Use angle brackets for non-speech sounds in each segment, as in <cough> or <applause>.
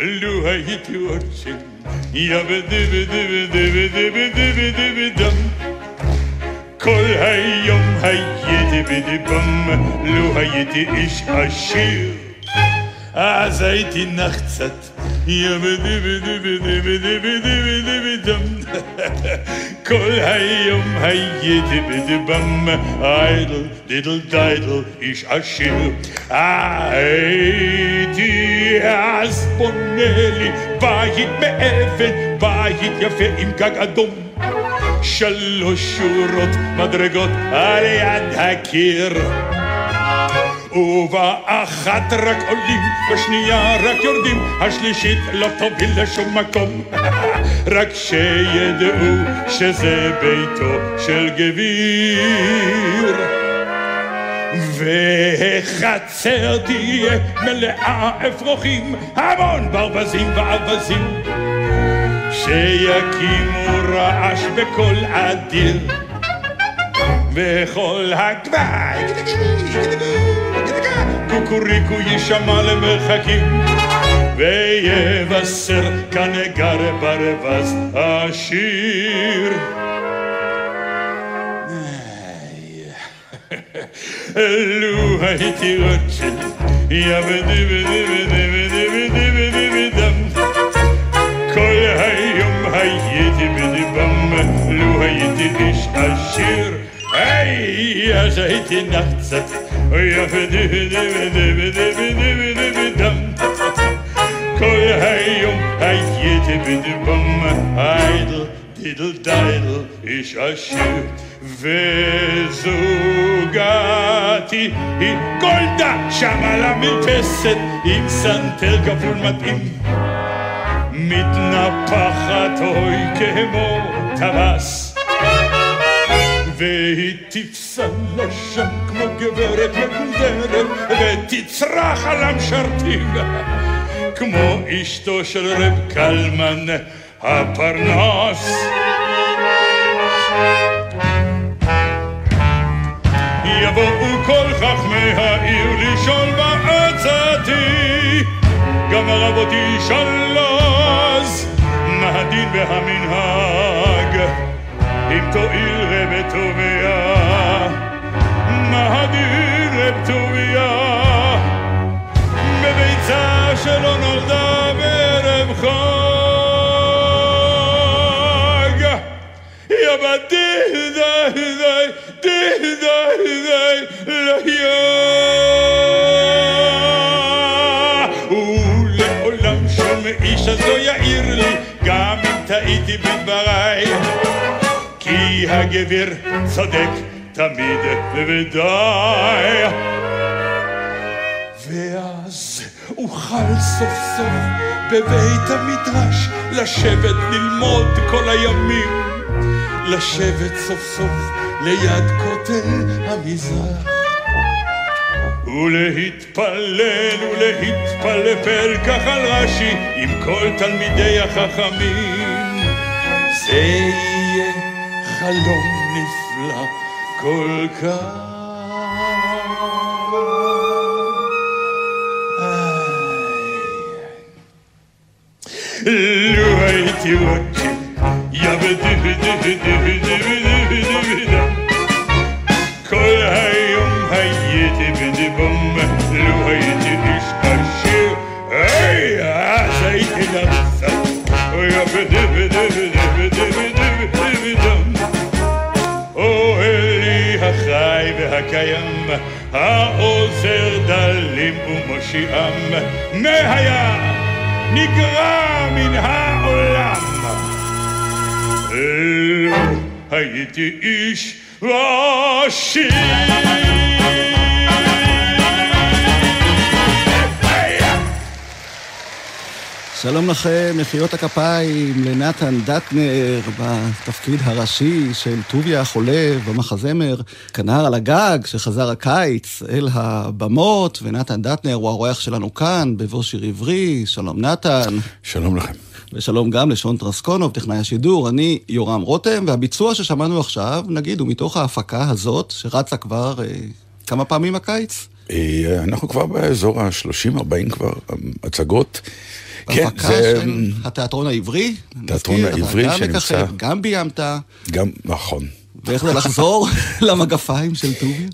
לו הייתי רוצה, יא ודיבי דיבי דיבי דיבי דיבי דיבי דם. כל היום הייתי בדיבם, לו הייתי איש עשיר. אז הייתי נח קצת. כל היום הייתי בדיבם, איידל דידל דיידל איש עשיר. הייתי אז בונה לי בית מאבן, בית יפה עם גג אדום. שלוש שורות מדרגות על יד הקיר. ובאחת רק עולים, בשנייה רק יורדים, השלישית לא תוביל לשום מקום. <laughs> רק שידעו שזה ביתו של גביר. והחצר תהיה מלאה אפרוחים, המון ברווזים ואווזים. שיקימו רעש בקול אדיר וכל הגבאי קוקוריקו יישמע למרחקים ויבשר כנגר ברווז השיר לו הייתי רוצה יא בדי בדי בדי בדי בדי בדי הייתי בדיבם, לו הייתי איש עשיר, היי, אז הייתי נחצת, ודי ודי ודם. כל היום הייתי בדיבם, היידל דידל דיידל, איש עשיר. וזוגתי היא גולדה שם על המרפסת עם סנטר כפול מתאים מתנפחת אוי כמו טווס והיא תפסה לשם כמו גברת מקודרת ותצרח על המשרתים כמו אשתו של רב קלמן הפרנס. יבואו כל חכמי העיר לשאול בעצתי גם הרבותי שלוז, מה הדין והמנהג, אם תואיל רב טוביה, מה הדין רב טוביה, בביצה שלא נולדה בערב חג, יא בדי די די די די די איש אז לא יעיר לי, גם אם טעיתי בדבריי. כי הגביר צודק תמיד ודי. ואז אוכל סוף סוף בבית המדרש לשבת ללמוד כל הימים. לשבת סוף סוף ליד כותל המזרח. ולהתפלל ולהתפלפל כך על רש"י עם כל תלמידי החכמים. זה יהיה חלום נפלא כל כך. לו הייתי רוצה, יא ודי ודי ודי ודי העוזר דלים ומושיעם, מהיה נגרע מן העולם. לו הייתי איש עשיר שלום לכם, מחיאות הכפיים לנתן דטנר בתפקיד הראשי של טוביה החולב במחזמר כנר על הגג שחזר הקיץ אל הבמות, ונתן דטנר הוא האורח שלנו כאן בבוא שיר עברי, שלום נתן. שלום לכם. ושלום גם לשון טרסקונוב, טכנאי השידור, אני יורם רותם, והביצוע ששמענו עכשיו, נגיד, הוא מתוך ההפקה הזאת, שרצה כבר אה, כמה פעמים הקיץ? אה, אנחנו כבר באזור ה-30-40 כבר, הצגות. כן, זה... של התיאטרון העברי. תיאטרון העברי שנמצא... גם ביימת. גם, נכון. ואיך זה לחזור <laughs> למגפיים של טוביה?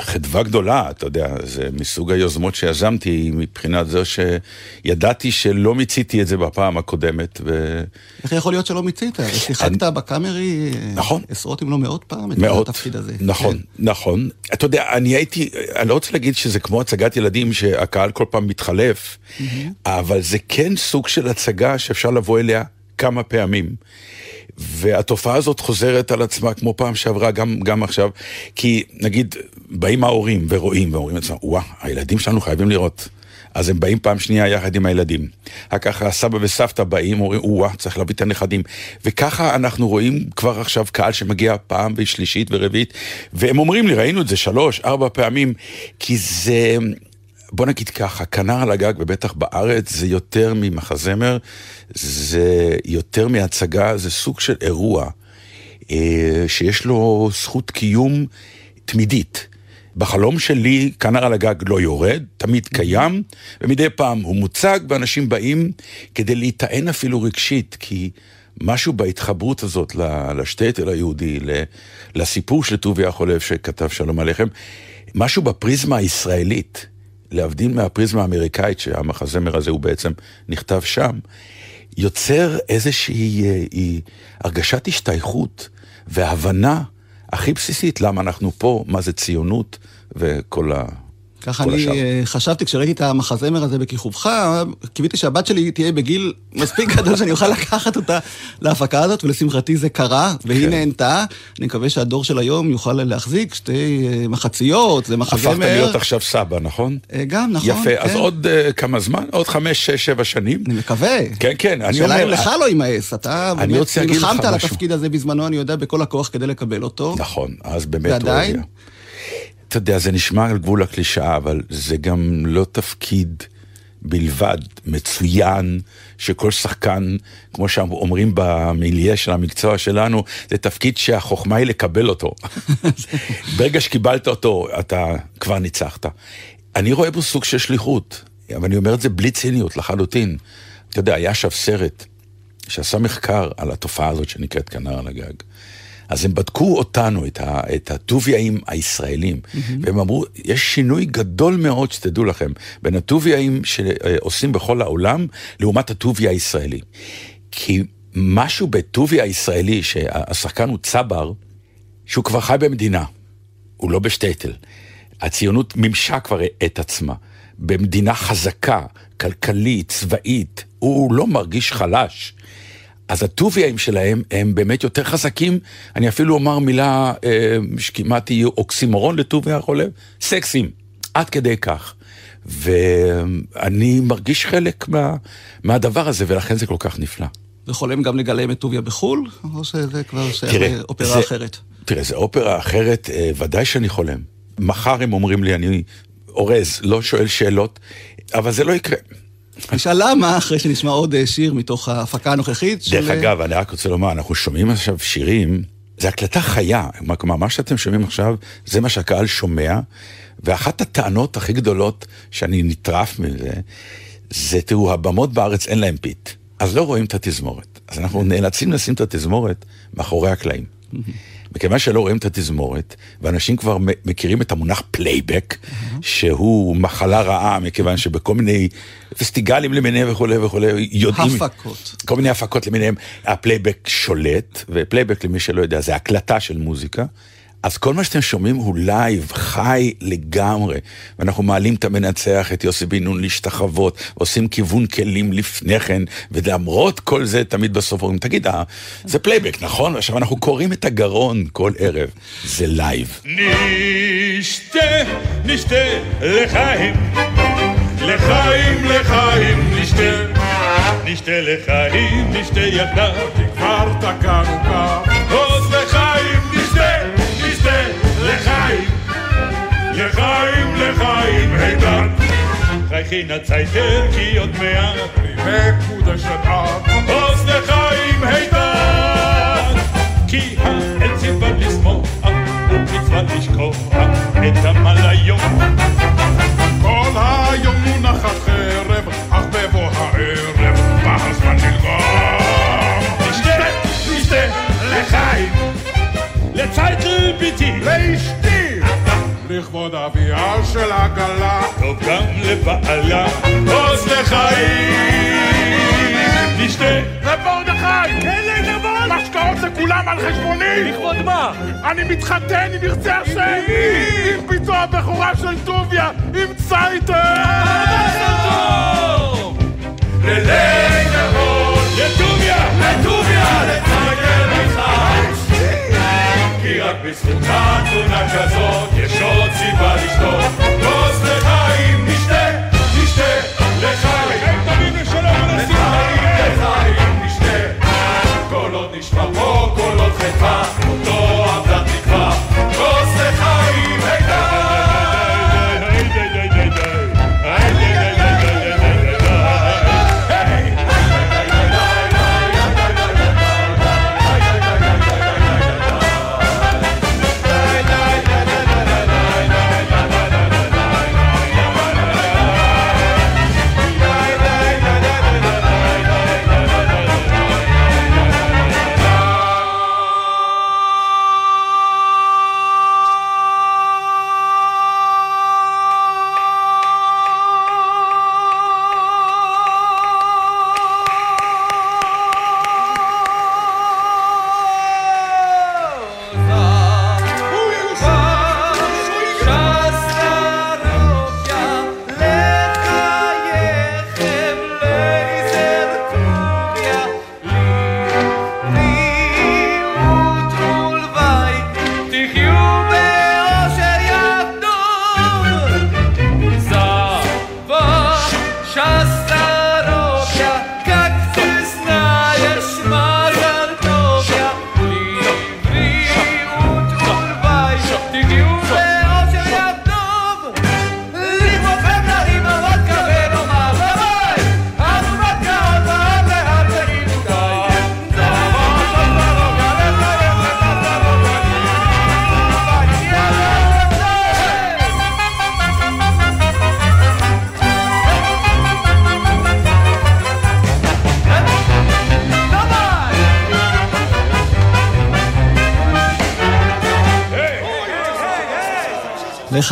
חדווה גדולה, אתה יודע, זה מסוג היוזמות שיזמתי מבחינת זה שידעתי שלא מיציתי את זה בפעם הקודמת. ו... איך יכול להיות שלא מיצית? שיחקת אני... בקאמרי נכון. עשרות אם לא מאות פעם את מאות, התפקיד הזה. נכון, כן. נכון. אתה יודע, אני הייתי, אני לא רוצה להגיד שזה כמו הצגת ילדים שהקהל כל פעם מתחלף, mm-hmm. אבל זה כן סוג של הצגה שאפשר לבוא אליה כמה פעמים. והתופעה הזאת חוזרת על עצמה כמו פעם שעברה, גם, גם עכשיו, כי נגיד, באים ההורים ורואים, ואומרים לעצמם, וואה, הילדים שלנו חייבים לראות. אז הם באים פעם שנייה יחד עם הילדים. אחר כך הסבא וסבתא באים, אומרים, וואה, צריך להביא את הנכדים. וככה אנחנו רואים כבר עכשיו קהל שמגיע פעם ושלישית ורביעית, והם אומרים לי, ראינו את זה שלוש, ארבע פעמים, כי זה... בוא נגיד ככה, כנר על הגג, ובטח בארץ, זה יותר ממחזמר, זה יותר מהצגה, זה סוג של אירוע אה, שיש לו זכות קיום תמידית. בחלום שלי, כנר על הגג לא יורד, תמיד קיים, ומדי פעם הוא מוצג, ואנשים באים כדי להיטען אפילו רגשית, כי משהו בהתחברות הזאת לשטייטל היהודי, לסיפור של טוביה החולב שכתב שלום עליכם, משהו בפריזמה הישראלית. להבדיל מהפריזמה האמריקאית, שהמחזמר הזה הוא בעצם נכתב שם, יוצר איזושהי אה, היא, הרגשת השתייכות והבנה הכי בסיסית למה אנחנו פה, מה זה ציונות וכל ה... ככה אני השאר. אה, חשבתי, כשראיתי את המחזמר הזה בכיכובך, קיוויתי שהבת שלי תהיה בגיל מספיק <laughs> גדול שאני אוכל לקחת אותה להפקה הזאת, ולשמחתי זה קרה, והיא כן. נהנתה. אני מקווה שהדור של היום יוכל להחזיק שתי אה, מחציות, זה מחזמר. הפכת להיות עכשיו סבא, נכון? אה, גם, נכון. יפה, כן. אז עוד uh, כמה זמן? עוד חמש, שש, שבע שנים? אני מקווה. כן, כן, אני אומר... השאלה אם לך לא יימאס, אתה באמת נלחמת על התפקיד הזה בזמנו, אני יודע, בכל הכוח כדי לקבל אותו. נכון, אז באמת הוא היה. אתה יודע, זה נשמע על גבול הקלישאה, אבל זה גם לא תפקיד בלבד, מצוין, שכל שחקן, כמו שאומרים במיליה של המקצוע שלנו, זה תפקיד שהחוכמה היא לקבל אותו. <laughs> ברגע שקיבלת אותו, אתה כבר ניצחת. אני רואה בו סוג של שליחות, אבל אני אומר את זה בלי ציניות לחלוטין. אתה יודע, היה עכשיו סרט שעשה מחקר על התופעה הזאת שנקראת כנר על הגג. אז הם בדקו אותנו, את הטוביאים הישראלים, mm-hmm. והם אמרו, יש שינוי גדול מאוד, שתדעו לכם, בין הטוביאים שעושים בכל העולם, לעומת הטוביה הישראלי. כי משהו בטוביה הישראלי, שהשחקן הוא צבר, שהוא כבר חי במדינה, הוא לא בשטייטל. הציונות מימשה כבר את עצמה. במדינה חזקה, כלכלית, צבאית, הוא לא מרגיש חלש. אז הטוביים שלהם הם באמת יותר חזקים, אני אפילו אומר מילה אה, שכמעט יהיו אוקסימורון לטוביה החולב, סקסים, עד כדי כך. ואני מרגיש חלק מה, מהדבר הזה, ולכן זה כל כך נפלא. וחולם גם לגלם את טוביה בחו"ל, או שזה כבר שייך לאופרה זה, אחרת? תראה, זו אופרה אחרת, אה, ודאי שאני חולם. מחר הם אומרים לי, אני אורז, לא שואל שאלות, אבל זה לא יקרה. נשאל למה, אחרי שנשמע עוד אה, שיר מתוך ההפקה הנוכחית. דרך של... אגב, אני רק רוצה לומר, אנחנו שומעים עכשיו שירים, זה הקלטה חיה, כלומר, מה שאתם שומעים עכשיו, זה מה שהקהל שומע, ואחת הטענות הכי גדולות שאני נטרף מזה, זה, תראו, הבמות בארץ אין להם pit, אז לא רואים את התזמורת. אז אנחנו נאלצים לשים את התזמורת מאחורי הקלעים. מכיוון שלא רואים את התזמורת, ואנשים כבר מכירים את המונח פלייבק, mm-hmm. שהוא מחלה רעה, מכיוון שבכל מיני פסטיגלים למיניהם וכולי וכולי, יודעים... הפקות. כל מיני הפקות למיניהם, הפלייבק שולט, ופלייבק למי שלא יודע, זה הקלטה של מוזיקה. אז כל מה שאתם שומעים הוא לייב, חי לגמרי. ואנחנו מעלים את המנצח, את יוסי בן נון להשתחוות, עושים כיוון כלים לפני כן, ולמרות כל זה, תמיד בסוף אומרים, תגיד, אה, זה פלייבק, נכון? עכשיו אנחנו קורעים את הגרון כל ערב, זה לייב. נשתה, נשתה לחיים, לחיים, לחיים, נשתה. נשתה לחיים, נשתה יחדיו, כבר תקענו קו, חייכי נצייתר כי עוד מעט מקודשת את. עוז לחיים, הידד. כי העצים בא לשמוח, מצווה לשכוח את עמל היום. כל היום מונחת חרב, אך בבוא הערב בא הזמן ללגום. תשתה, תשתה, לחיים, לצייטל ביתי, לאשתי, לכבוד אביה של עגלה, טוב גם לבעלה, עוז לחיים. תשתה, למרדכי! אין לי נבון! משקאות לכולם על חשבוני! לכבוד מה? אני מתחתן אם ירצה השם! עם ביצוע הבכורה של טוביה! עם צייטר! לילי נרות, לטוביה, לטוביה. jak biskup tatu nakazał, kieszoci pali sztos. Rozlechaj da im niż te, niż te, lechaj,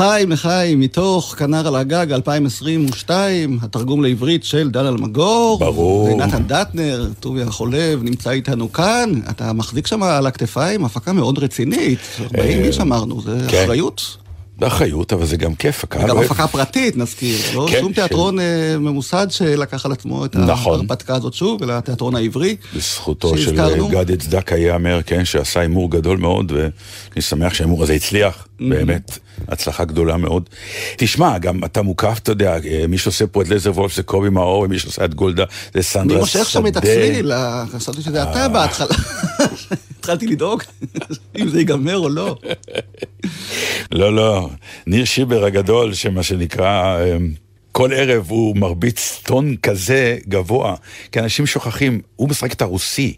לחיים, לחיים, מתוך כנר על הגג 2022, התרגום לעברית של דן אלמגור. ברור. ונתן דטנר, טוביה חולב, נמצא איתנו כאן. אתה מחזיק שם על הכתפיים הפקה מאוד רצינית. 40 איש אמרנו, זה כן. אחריות. זה אחריות, אבל זה גם כיף, הקהל גם אוהב. הפקה פרטית, נזכיר. לא כן, שום של- תיאטרון אה, ממוסד שלקח על עצמו את נכון. ההרפתקה הזאת שוב, אלא התיאטרון העברי. בזכותו של שהזכרנו. גדי צדקה ייאמר, כן, שעשה הימור גדול מאוד, ואני שמח שההימור הזה הצליח, באמת, הצלחה גדולה מאוד. תשמע, גם אתה מוקף, אתה יודע, אה, מי שעושה פה את לייזר וולף זה קובי מאור, ומי שעושה את גולדה זה אני סנדרה שדה. מושך שם את הצליל, אה, חשבתי שזה אתה בהתחלה. <laughs> התחלתי לדאוג <laughs> אם זה ייגמר או לא. לא, לא, ניר שיבר הגדול, שמה שנקרא, אה, כל ערב הוא מרביץ טון כזה גבוה, כי אנשים שוכחים, הוא משחק את הרוסי.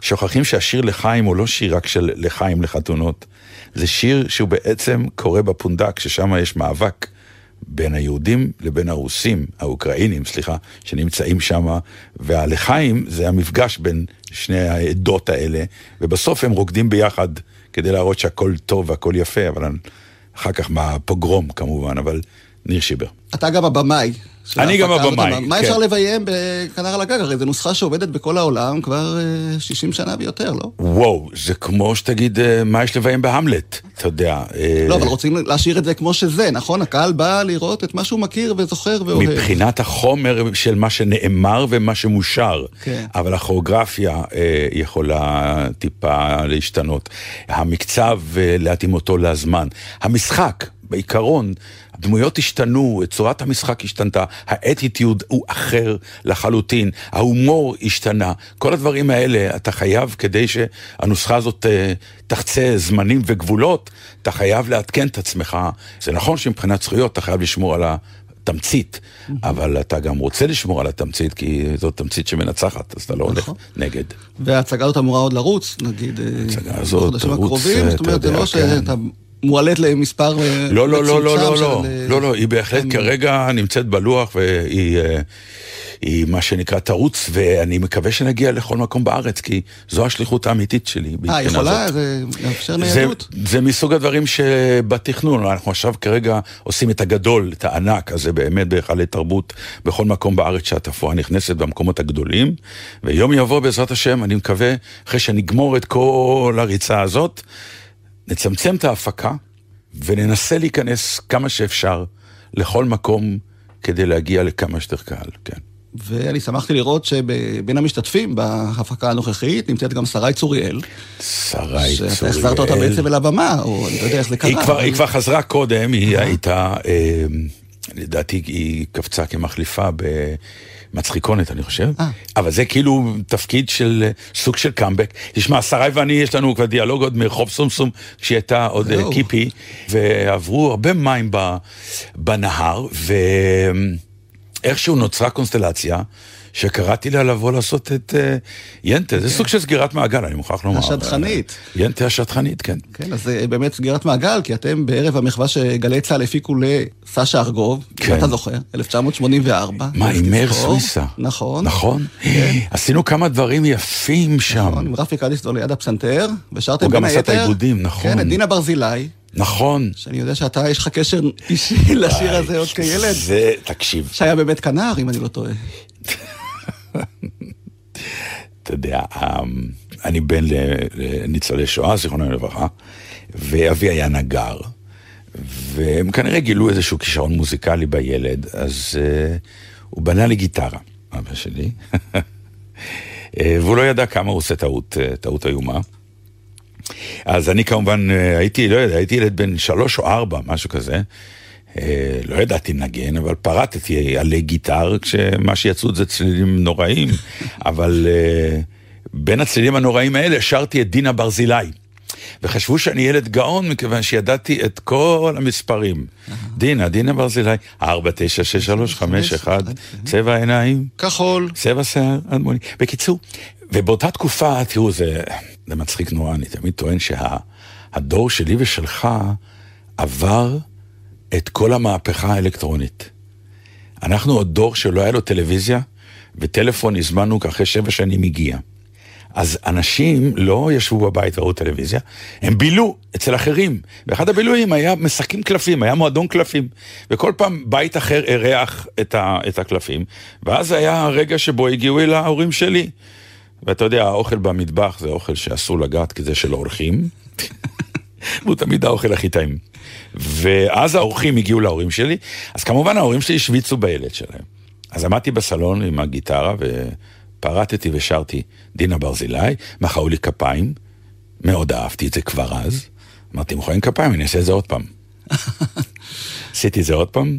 שוכחים שהשיר לחיים הוא לא שיר רק של לחיים לחתונות, זה שיר שהוא בעצם קורה בפונדק, ששם יש מאבק בין היהודים לבין הרוסים, האוקראינים, סליחה, שנמצאים שם, והלחיים זה המפגש בין שני העדות האלה, ובסוף הם רוקדים ביחד כדי להראות שהכל טוב והכל יפה, אבל אחר כך מהפוגרום כמובן, אבל ניר שיבר. אתה גם הבמאי. אני גם. הבמאי, מה כן. אפשר לביים בכנר על הגג? הרי זו נוסחה שעובדת בכל העולם כבר אה, 60 שנה ויותר, לא? וואו, זה כמו שתגיד אה, מה יש לביים בהמלט, אתה יודע. אה, לא, אבל רוצים להשאיר את זה כמו שזה, נכון? הקהל בא לראות את מה שהוא מכיר וזוכר ואוהב. מבחינת החומר של מה שנאמר ומה שמושר, כן. אבל הכוריאוגרפיה אה, יכולה טיפה להשתנות. המקצב, אה, להתאים אותו לזמן. המשחק, בעיקרון, הדמויות השתנו, צורת המשחק השתנתה, האטיטיוד הוא אחר לחלוטין, ההומור השתנה. כל הדברים האלה, אתה חייב, כדי שהנוסחה הזאת אה, תחצה זמנים וגבולות, אתה חייב לעדכן את עצמך. זה נכון שמבחינת זכויות אתה חייב לשמור על ה... תמצית, אבל אתה גם רוצה לשמור על התמצית, כי זאת תמצית שמנצחת, אז אתה לא הולך נכון. נגד. וההצגה הזאת אמורה עוד לרוץ, נגיד, אה, בחודשים הקרובים, אה, זאת אומרת, זה לא יודע, כן. שאתה מועלית למספר אה, לא, לא, לא, לא, לא, לא, אה, לא, לא, היא בהחלט כמה- כרגע נמצאת בלוח והיא אה, היא מה שנקרא תרוץ, ואני מקווה שנגיע לכל מקום בארץ, כי זו השליחות האמיתית שלי. אה, יכולה? זאת. זה מאפשר זה, ניידות? זה מסוג הדברים שבתכנון, אנחנו עכשיו כרגע עושים את הגדול, את הענק הזה באמת בהיכלי תרבות בכל מקום בארץ שהתפאורה נכנסת במקומות הגדולים, ויום יבוא בעזרת השם, אני מקווה, אחרי שנגמור את כל הריצה הזאת, נצמצם את ההפקה וננסה להיכנס כמה שאפשר לכל מקום כדי להגיע לכמה שיותר קהל, כן. ואני שמחתי לראות שבין המשתתפים בהפקה הנוכחית נמצאת גם שרי צוריאל. שרי צוריאל. שאתה החזרת אותה בעצם אל הבמה, או אני לא יודע איך זה קרה. היא כבר, אבל- היא כבר חזרה קודם, היא הייתה, אה, לדעתי היא קפצה כמחליפה במצחיקונת, אני חושב. אה. אבל זה כאילו תפקיד של סוג של קאמבק. תשמע, שרי ואני, יש לנו כבר דיאלוג עוד מרחוב סומסום, כשהיא הייתה עוד זהו. קיפי, ועברו הרבה מים ב- בנהר, ואיכשהו נוצרה קונסטלציה. שקראתי לה לבוא לעשות את אה, ינטה, זה סוג של סגירת מעגל, אני מוכרח לומר. השדכנית. ינטה השטחנית, כן. כן, אז זה באמת סגירת מעגל, כי אתם בערב המחווה שגלי צה"ל הפיקו לסשה ארגוב, כן. אם אתה זוכר, 1984. מה, עם מאיר? סוויסה. נכון. נכון. עשינו כמה דברים יפים שם. נכון, עם רפי קליסטו ליד הפסנתר, ושרתם הוא גם בין עשה את היתר... העיבודים, נכון. כן, את דינה ברזילי, נכון. שאני יודע שאתה, יש לך קשר אישי <laughs> לשיר הזה עוד כילד, זה, תקשיב, שהיה באמת כנר, אם אני לא טועה. <laughs> אתה יודע, אמ, אני בן לניצולי שואה, זיכרונו לברכה, ואבי היה נגר, והם כנראה גילו איזשהו כישרון מוזיקלי בילד, אז uh, הוא בנה לי גיטרה, אבא שלי, <laughs> אה, והוא לא ידע כמה הוא עושה טעות, אה, טעות איומה. אז אני כמובן הייתי, לא יודע, הייתי ילד בן שלוש או ארבע, משהו כזה. אה, לא ידעתי לנגן, אבל פרטתי עלי גיטר, כשמה שיצאו זה צלילים נוראים, <laughs> אבל אה, בין הצלילים הנוראים האלה שרתי את דינה ברזילי. וחשבו שאני ילד גאון מכיוון שידעתי את כל המספרים. דינה, דינה ברזילי, 4, 9, 6, 3, 5, 1, צבע עיניים, כחול. צבע שיער, אדמוני. בקיצור, ובאותה תקופה, תראו, זה, זה מצחיק נורא, אני תמיד טוען שהדור שלי ושלך עבר את כל המהפכה האלקטרונית. אנחנו עוד דור שלא היה לו טלוויזיה, וטלפון הזמנו אחרי שבע שנים הגיע. אז אנשים לא ישבו בבית וראו טלוויזיה, הם בילו אצל אחרים. ואחד הבילויים היה משחקים קלפים, היה מועדון קלפים. וכל פעם בית אחר אירח את, ה, את הקלפים, ואז היה הרגע שבו הגיעו אל ההורים שלי. ואתה יודע, האוכל במטבח זה אוכל שאסור לגעת כי זה של אורחים. והוא תמיד האוכל הכי טעים. ואז האורחים הגיעו להורים שלי, אז כמובן ההורים שלי השוויצו בילד שלהם. אז עמדתי בסלון עם הגיטרה ופרטתי ושרתי דינה ברזילי, מחאו לי כפיים, מאוד אהבתי את זה כבר אז. אמרתי, מוחאים כפיים, אני אעשה את זה עוד פעם. <laughs> עשיתי את זה עוד פעם.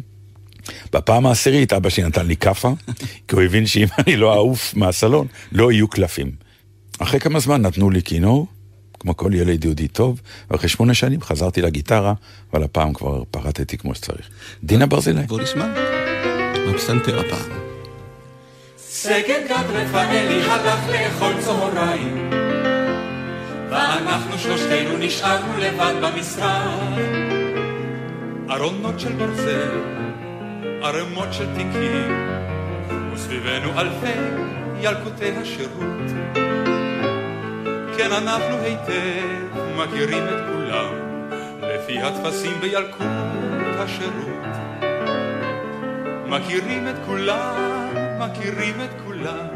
בפעם העשירית אבא שלי נתן לי כאפה, כי הוא הבין שאם אני לא אעוף מהסלון, לא יהיו קלפים. אחרי כמה זמן נתנו לי כינור, כמו כל ילד יהודי טוב, ואחרי שמונה שנים חזרתי לגיטרה, אבל הפעם כבר פרטתי כמו שצריך. דינה ברזילי. בוא נשמע. בפסנתר הפעם. סגן גד רפאלי הלך לאכול צהריים ואנחנו שלושתנו נשארנו לבד במשרד ארונות של ברזל, ערימות של תיקים, וסביבנו אלפי ילקוטי השירות. כן, אנחנו היטב מכירים את כולם, לפי הטפסים בילקוט השירות. מכירים את כולם, מכירים את כולם,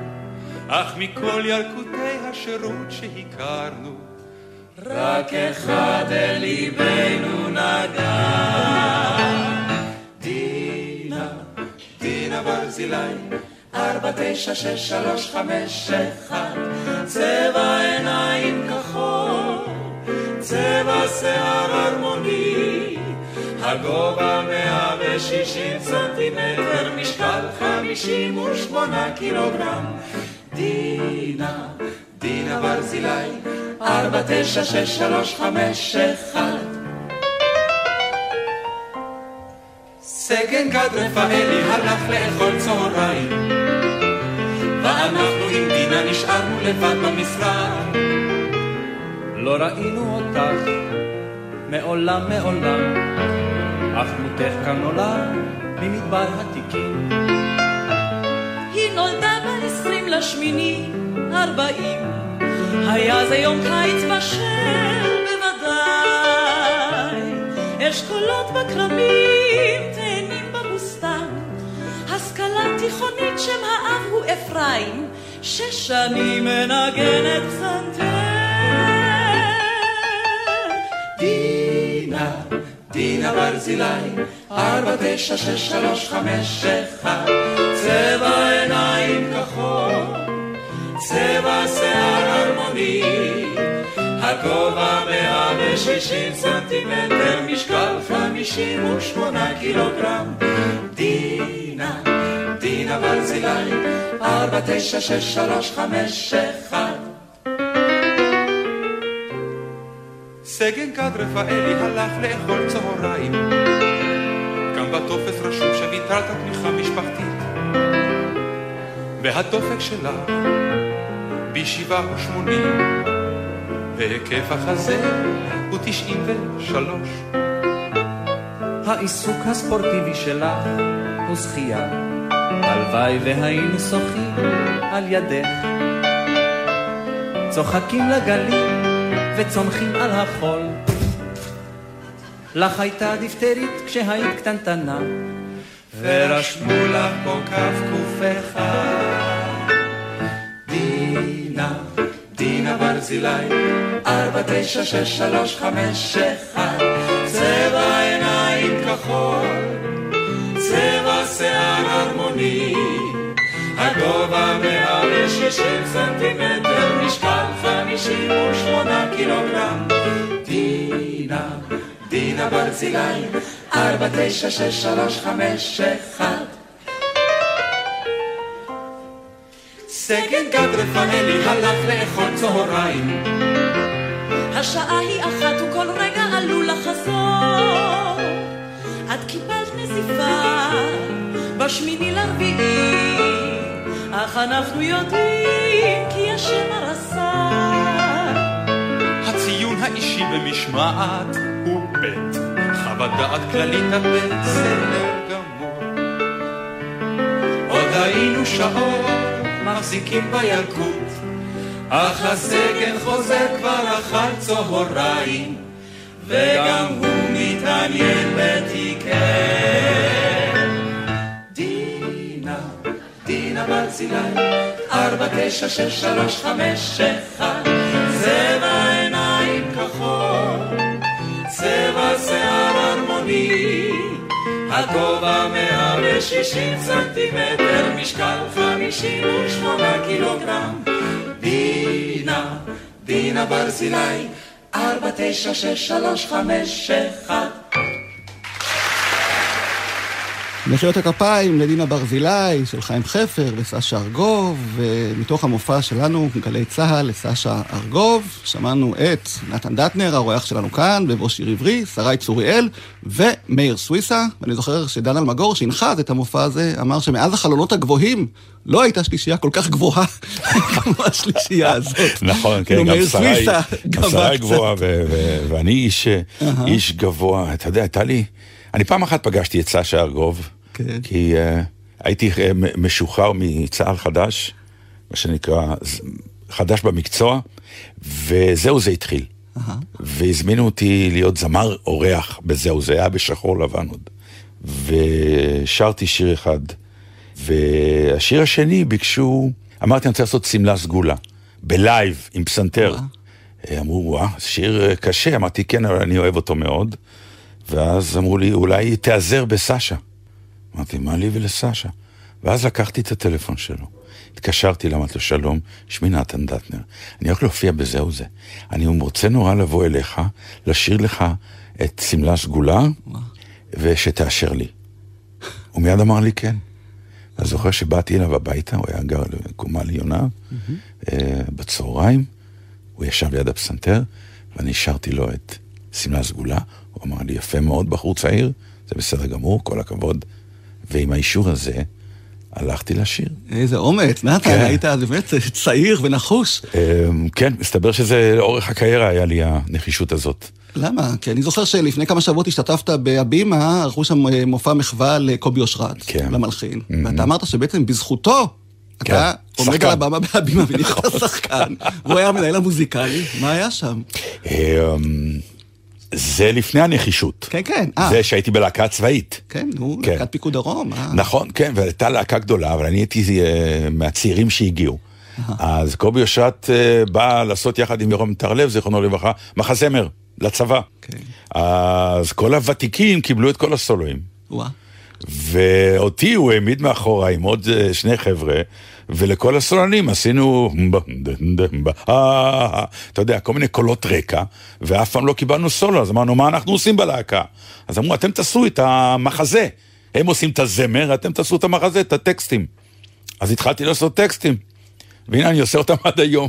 אך מכל ילקוטי השירות שהכרנו, רק אחד אל ליבנו נגע דינה, דינה ברזילי ארבע, תשע, שש, שלוש, חמש, אחד צבע עיניים כחול צבע שיער הרמוני הגובה מאה ושישים סנטימטר משקל חמישים ושמונה קילוגרם. דינה, דינה ברזילי ארבע, תשע, שש, שלוש, חמש, אחד סגן גד רפאלי הלך לאכול צהריים ואנחנו עם דינה נשארנו לבד במשרד. לא ראינו אותך מעולם מעולם. אך דמותך כאן עולה ממדבר התיקים. היא נולדה בעשרים לשמיני ארבעים. היה זה יום קיץ בשל בוודאי. אשכולות בכרמים השכלה תיכונית שם האב הוא אפרים שש שנים מנגנת פסנתר דינה, דינה ברזילי, ארבע תשע שש שלוש חמש אחד, צבע עיניים כחול, צבע שיער הרמוני, מאה ושישים סנטימטר, משקל חמישים ושמונה קילוגרם, דינה, דינה ברזילי, ארבע תשע שש שלוש חמש אחד סגן גד רפאלי הלך לאכול צהריים. גם בטופס רשום שוויתרת תמיכה משפחתית. והדופק שלך בשבעה ושמונים, והיקף החזה הוא תשעים ושלוש. העיסוק הספורטיבי שלך הוא שחייה. הלוואי והיינו שוחים על ידך. צוחקים לגלים וצומחים על החול. לך הייתה דיפטרית כשהיית קטנטנה, ורשמו לך פה כף אחד. דינה, דינה ברזילי, ארבע תשע שש שלוש חמש אחד, צבע עיניים כחול, צבע שיער הרמוני. הגובה מאה ושישים סנטימטר, משקל חמישים ושמונה קילוגרם. דינה, דינה ברזילי, ארבע תשע שש שלוש חמש אחד. סגן גד רפאלי הלך לאכול צהריים. השעה היא אחת וכל רגע עלול לחזור. את קיבלת נזיפה בשמיני לרביעי, אך אנחנו יודעים כי השם הרסה. הציון האישי במשמעת הוא ב', חוות דעת כללית את בסדר גמור. עוד היינו שעות מחזיקים בילקוט, אך הסגן חוזר כבר אכל צהריים, וגם הוא מתעניין בתיקי. דינה ברזילי, ארבע תשע שש שלוש חמש אחד, צבע עיניים כחול, צבע שיער הרמוני, הגובה מאה ושישים סנטימטר, משקל חמישים ושמונה קילוגרם. דינה, דינה ברזילי, ארבע תשע שש שלוש חמש אחד. מחיאות הכפיים לדינה ברזילי של חיים חפר וסשה ארגוב, ומתוך המופע שלנו, גלי צה"ל לסשה ארגוב, שמענו את נתן דטנר, האורח שלנו כאן, בבוא שיר עברי, שרי צוריאל ומאיר סוויסה, ואני זוכר שדן אלמגור, שהנחה את המופע הזה, אמר שמאז החלונות הגבוהים לא הייתה שלישייה כל כך גבוהה כמו השלישייה הזאת. נכון, כן, גם שרי, גם שרי גבוהה, ואני איש גבוה, אתה יודע, הייתה לי... אני פעם אחת פגשתי את סשה ארגוב, כן. כי uh, הייתי uh, משוחרר מצה"ל חדש, מה שנקרא, חדש במקצוע, וזהו זה התחיל. Uh-huh. והזמינו אותי להיות זמר אורח בזהו, זה היה בשחור לבן עוד. ושרתי שיר אחד, והשיר השני ביקשו, אמרתי אני רוצה לעשות שמלה סגולה, בלייב, עם פסנתר. Uh-huh. אמרו, וואה, שיר קשה, אמרתי כן, אבל אני אוהב אותו מאוד. ואז אמרו לי, אולי תיעזר בסשה. אמרתי, מה לי ולסשה? ואז לקחתי את הטלפון שלו, התקשרתי אמרתי לו, שלום, שמי נתן דטנר, אני הולך להופיע בזהו זה. אני רוצה נורא לבוא אליך, לשיר לך את שמלה סגולה, ושתאשר לי. הוא מיד אמר לי כן. אני זוכר שבאתי אליו הביתה, הוא היה גר בקומה עליונה, בצהריים, הוא ישב ליד הפסנתר, ואני שרתי לו את שמלה סגולה, הוא אמר לי, יפה מאוד, בחור צעיר, זה בסדר גמור, כל הכבוד. ועם האישור הזה, הלכתי לשיר. איזה אומץ, נתן, כן. היית אז באמת צעיר ונחוש. אמ, כן, מסתבר שזה לאורך הקריירה היה לי הנחישות הזאת. למה? כי אני זוכר שלפני כמה שבועות השתתפת בהבימה, ערכו שם אה, מופע מחווה לקובי אושרת, כן. למלחין. ואתה אמרת שבעצם בזכותו, כן, אתה עומד שחקן. על הבמה בהבימה ונכנסת <laughs> שחקן, והוא היה המנהל המוזיקלי, מה היה שם? זה לפני הנחישות. כן, כן, אה, זה שהייתי בלהקה צבאית. כן, נו, כן. להקת פיקוד דרום, אה. נכון, כן, והייתה להקה גדולה, אבל אני הייתי אה, מהצעירים שהגיעו. אז קובי אושרת אה, בא לעשות יחד עם ירום טרלב, זיכרונו לברכה, מחזמר לצבא. כן. אז כל הוותיקים קיבלו את כל הסולואים. וואה. ואותי הוא העמיד מאחורה עם עוד אה, שני חבר'ה, ולכל הסולנים עשינו, אה, אתה יודע, כל מיני קולות רקע, ואף פעם לא קיבלנו סולו, אז אמרנו, מה אנחנו עושים בלהקה? אז אמרו, אתם תעשו את המחזה. הם עושים את הזמר, אתם תעשו את המחזה, את הטקסטים. אז התחלתי לעשות טקסטים, והנה אני עושה אותם עד היום.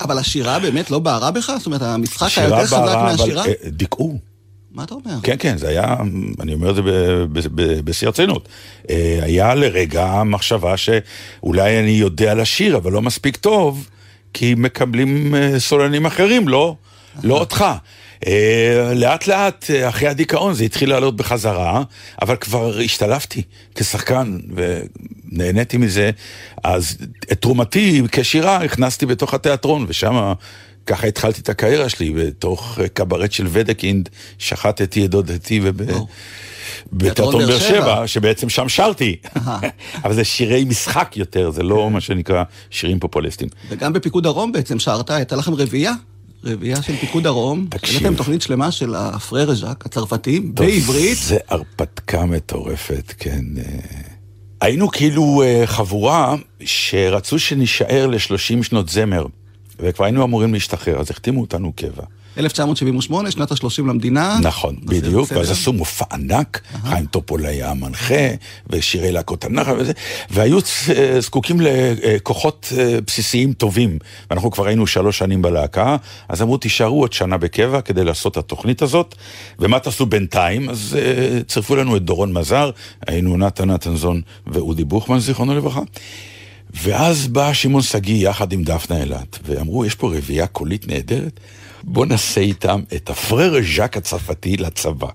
אבל השירה באמת לא בערה בך? זאת אומרת, המשחק היה יותר חזק בערה, אבל מהשירה? אה, דיכאו. מה אתה אומר? כן, כן, זה היה, אני אומר את זה בשיא הרצינות. אה, היה לרגע מחשבה שאולי אני יודע לשיר, אבל לא מספיק טוב, כי מקבלים אה, סולנים אחרים, לא, לא אותך. אה, לאט לאט, אחרי הדיכאון, זה התחיל לעלות בחזרה, אבל כבר השתלבתי כשחקן ונהניתי מזה, אז את תרומתי כשיר הכנסתי בתוך התיאטרון, ושם ככה התחלתי את הקריירה שלי, בתוך אה, קברט של ודקינד, שחטתי את דודתי וב... בתיאטרון באר שבע. שבע, שבעצם שם שרתי. <laughs> אבל זה שירי משחק יותר, זה לא מה שנקרא שירים פופוליסטיים. וגם בפיקוד דרום בעצם שרת, הייתה לכם רביעייה? רביעייה של פיקוד דרום. תקשיב. העליתם תוכנית שלמה של הפררה ז'אק, הצרפתים, בעברית. זה הרפתקה מטורפת, כן. אה. היינו כאילו אה, חבורה שרצו שנישאר ל-30 שנות זמר, וכבר היינו אמורים להשתחרר, אז החתימו אותנו קבע. 1978, שנת ה-30 למדינה. נכון, בדיוק. ואז עשו מופע ענק, חיים טופול היה המנחה, ושירי להקות הנחל וזה, והיו אה, זקוקים לכוחות אה, בסיסיים טובים, ואנחנו כבר היינו שלוש שנים בלהקה, אז אמרו תישארו עוד שנה בקבע כדי לעשות את התוכנית הזאת, ומה תעשו בינתיים? אז אה, צירפו לנו את דורון מזר, היינו נתן נתנזון ואודי בוכמן, זיכרונו לברכה. ואז בא שמעון שגיא יחד עם דפנה אילת, ואמרו, יש פה רביעייה קולית נהדרת, בוא נעשה איתם את הפררה ז'אק הצרפתי לצבא.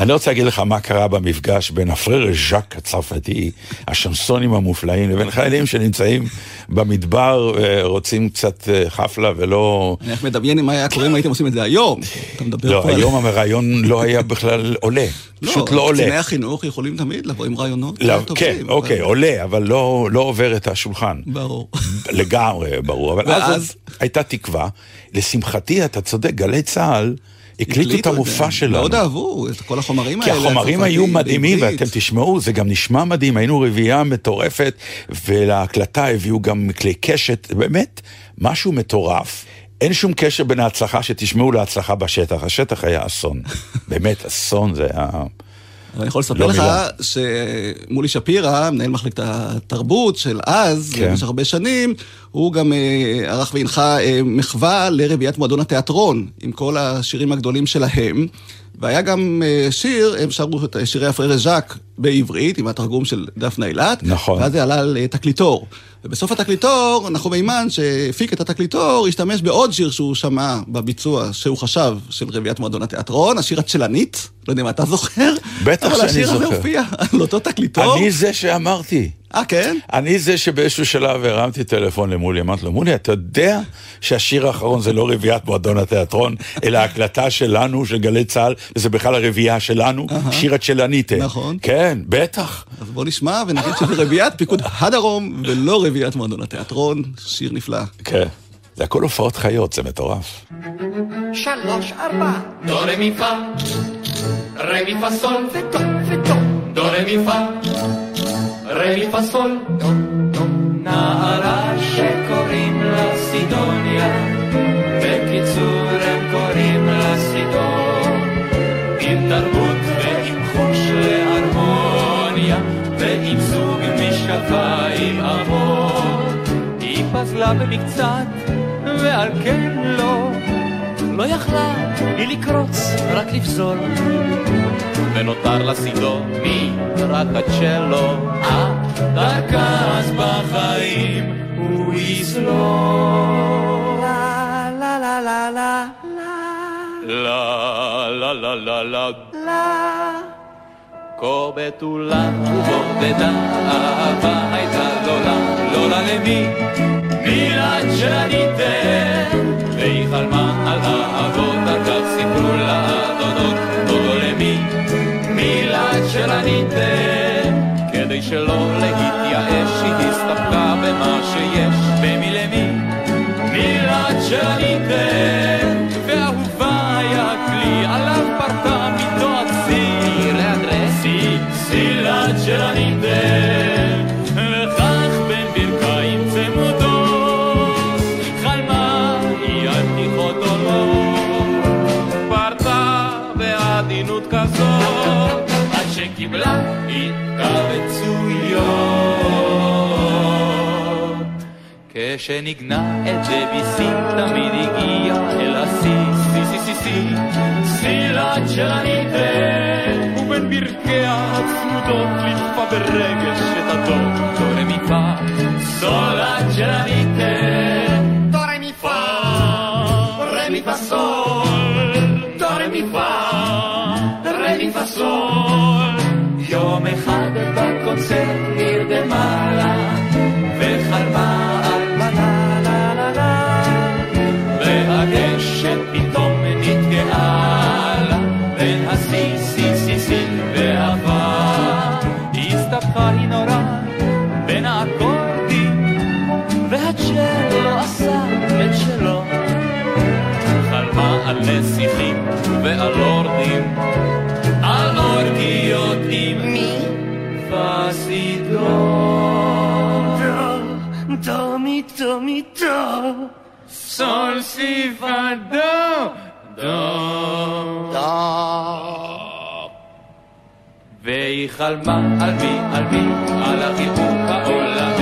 אני רוצה להגיד לך מה קרה במפגש בין הפררה ז'אק הצרפתי, השנסונים המופלאים, לבין חיילים שנמצאים במדבר ורוצים קצת אה, חפלה ולא... אני רק מדמיין מה היה קורה אם הייתם עושים את זה היום. אתה מדבר לא, פה על... היום הרעיון לא היה בכלל עולה, פשוט לא עולה. קציני החינוך יכולים תמיד לבוא עם רעיונות לא, טובים. כן, אבל- אוקיי, עולה, אבל לא לא עובר את השולחן. ברור. <laughs> לגמרי, ברור. אבל ואז? אז הייתה תקווה. לשמחתי, אתה צודק, גלי צה"ל הקליטו את המופע זה. שלנו. מאוד אהבו את כל החומרים כי האלה. החומרים הצרפתיים, היו מדהימים. ואתם תשמעו, זה גם נשמע מדהים, היינו רביעייה מטורפת, ולהקלטה הביאו גם כלי קשת, באמת, משהו מטורף. אין שום קשר בין ההצלחה שתשמעו להצלחה בשטח, השטח היה אסון. <laughs> באמת, אסון זה היה... אני יכול לספר לא לך מילה. שמולי שפירא, מנהל מחלקת התרבות של אז, כן. במשך הרבה שנים, הוא גם אה, ערך והנחה אה, מחווה לרביעיית מועדון התיאטרון, עם כל השירים הגדולים שלהם. והיה גם אה, שיר, הם שרו את שירי הפררה ז'אק בעברית, עם התרגום של דפנה אילת. נכון. ואז זה עלה על אה, תקליטור. ובסוף התקליטור, נחום מימן, שהפיק את התקליטור, השתמש בעוד שיר שהוא שמע בביצוע, שהוא חשב, של רביעיית מועדון התיאטרון, השיר הצ'לנית, לא יודע אם אתה זוכר. בטח שאני אבל השיר הזה זוכר. הופיע על אותו תקליטור. אני זה שאמרתי. אה, כן? אני זה שבאיזשהו שלב הרמתי טלפון למולי, אמרתי לו, מולי, אתה יודע שהשיר האחרון זה לא רביעיית מועדון התיאטרון, אלא הקלטה שלנו, של גלי צה"ל, וזה בכלל הרביעייה שלנו, שיר הצ'לניתה. נכון. כן, בטח. אז בוא נשמע ונגיד שזה רביעיית פיקוד הדרום, ולא רביעיית מועדון התיאטרון. שיר נפלא. כן. זה הכל הופעות חיות, זה מטורף. שלוש, ארבע, דו רה מי פה, רה מי פה סול, וטו, וטו, דו רה מי פה, רה מי פה סול. דו, דו. נערה פזלה במקצת, ועל כן לא, לא יכלה היא לקרוץ, רק לפזול. ונותר לצידו מי? רק הצ'לו. אה, דרכה אז בחיים הוא יסלול. לה לה לה לה לה לה לה לה לה לה כה בתולה ובודדה, אהבה הייתה גדולה, לא לה למי, מילה שאני והיא חלמה על האבות, על כך סיפרו לה הדודות, דודו למי, מילה של כדי שלא להתייאש, היא הסתפקה במה שיש, במי למי, מילה של כשנגנה את דביסי, תמיד הגיע אל השיא, שיא, שיא, שיא, שיא, סילת של הניתן, ובין ברכיה הצמודות ליטפה ברגש את הדור, דו רמיפה, סולת של הניתן, דו רה מי פה רמיפה סול, דו רמיפה, רמיפה סול. יום אחד בקונצרט נרדמה לה, וחלמה ועל לורדים, על אורגיות עם מי? פסידון. דו דו מי דו מי דו סול סי פה דו. דו. והיא חלמה על מי, על מי, על החיבוק העולמי,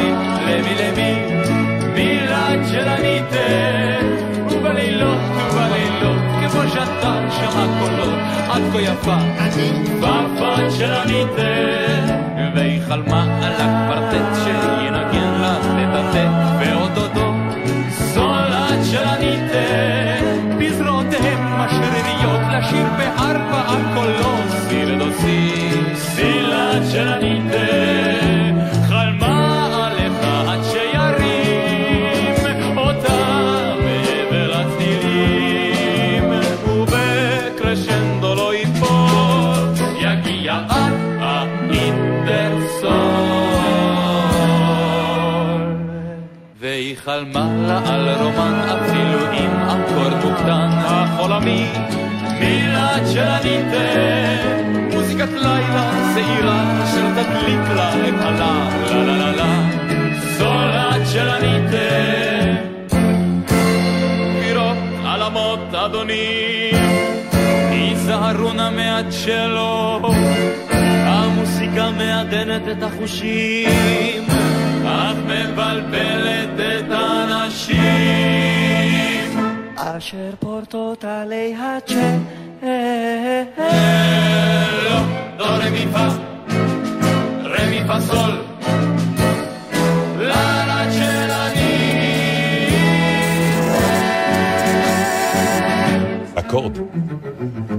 לבן שמע קולות, את כה יפה, בפן של הניתן. והיא חלמה על הקוורטט שינגן לה לטאטא, ואו-טו-טו זולת שלה ניתן. בזרועותיהם משרריות לשיר בארבעה קולות, סילדוסי, סילת של הניתן. והיא חלמה לה על רומן אפילו עם אקורד מוקטן. החולמי מילת של הניתן מוזיקת לילה שעירה אשר תדליק לה את הלה לה לה לה לה. זולת של הניתן קירות עלמות אדוני. היזהרו נא מהצ'לו המוסיקה מעדנת את החושים pe valpele de Tanașim. Asher portot alei hace, Elo, do, re, mi, fa, re, mi, fa, sol, אקורד.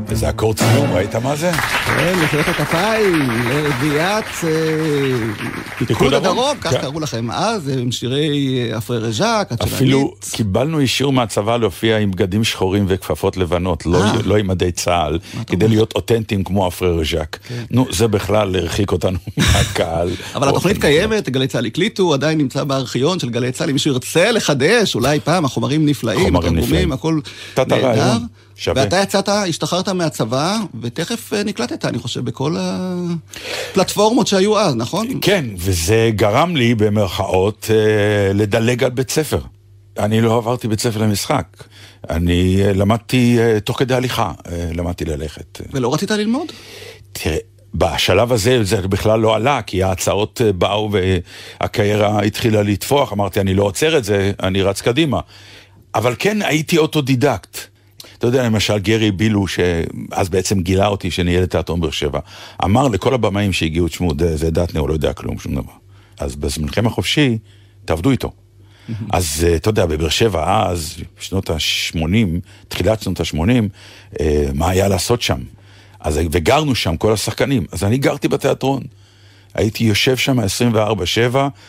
איזה אקורד סיום, ראית מה זה? כן, מחיאות הכפיים, לרביעיית אה, פיקוד הדרום, כך כן. קראו לכם אז, עם שירי אה, אפרי ז'אק, אפילו הצ'לנית. קיבלנו אישור מהצבא להופיע עם בגדים שחורים וכפפות לבנות, לא- אה. לא עם מדי צה"ל, כדי להיות אותנטיים כמו הפרר ז'אק. נו, זה בכלל הרחיק אותנו <laughs> מהקהל. כן. אבל התוכנית קיימת, גלי צה"ל הקליטו, עדיין נמצא בארכיון של גלי צה"ל, אם מישהו ירצה לחדש, אולי פעם, החומרים נפלאים, התרגומים. הכל נהדר. שווה. ואתה יצאת, השתחררת מהצבא, ותכף אה, נקלטת, אני חושב, בכל הפלטפורמות שהיו אז, נכון? כן, וזה גרם לי במרכאות אה, לדלג על בית ספר. אני לא עברתי בית ספר למשחק. אני אה, למדתי תוך כדי הליכה, למדתי ללכת. ולא רצית ללמוד? תראה, בשלב הזה זה בכלל לא עלה, כי ההצעות באו והקריירה התחילה לתפוח, אמרתי, אני לא עוצר את זה, אני רץ קדימה. אבל כן, הייתי אוטודידקט. אתה יודע, למשל גרי בילו, שאז בעצם גילה אותי שניהל את תיאטרון באר שבע, אמר לכל הבמאים שהגיעו, תשמעו, זה- דטנר, הוא לא יודע כלום, שום דבר. אז בזמנכם החופשי, תעבדו איתו. <laughs> אז אה, אתה יודע, בבאר שבע אז, בשנות ה-80, תחילת שנות ה-80, מה היה לעשות שם? אז, וגרנו שם, כל השחקנים. אז אני גרתי בתיאטרון. הייתי יושב שם 24-7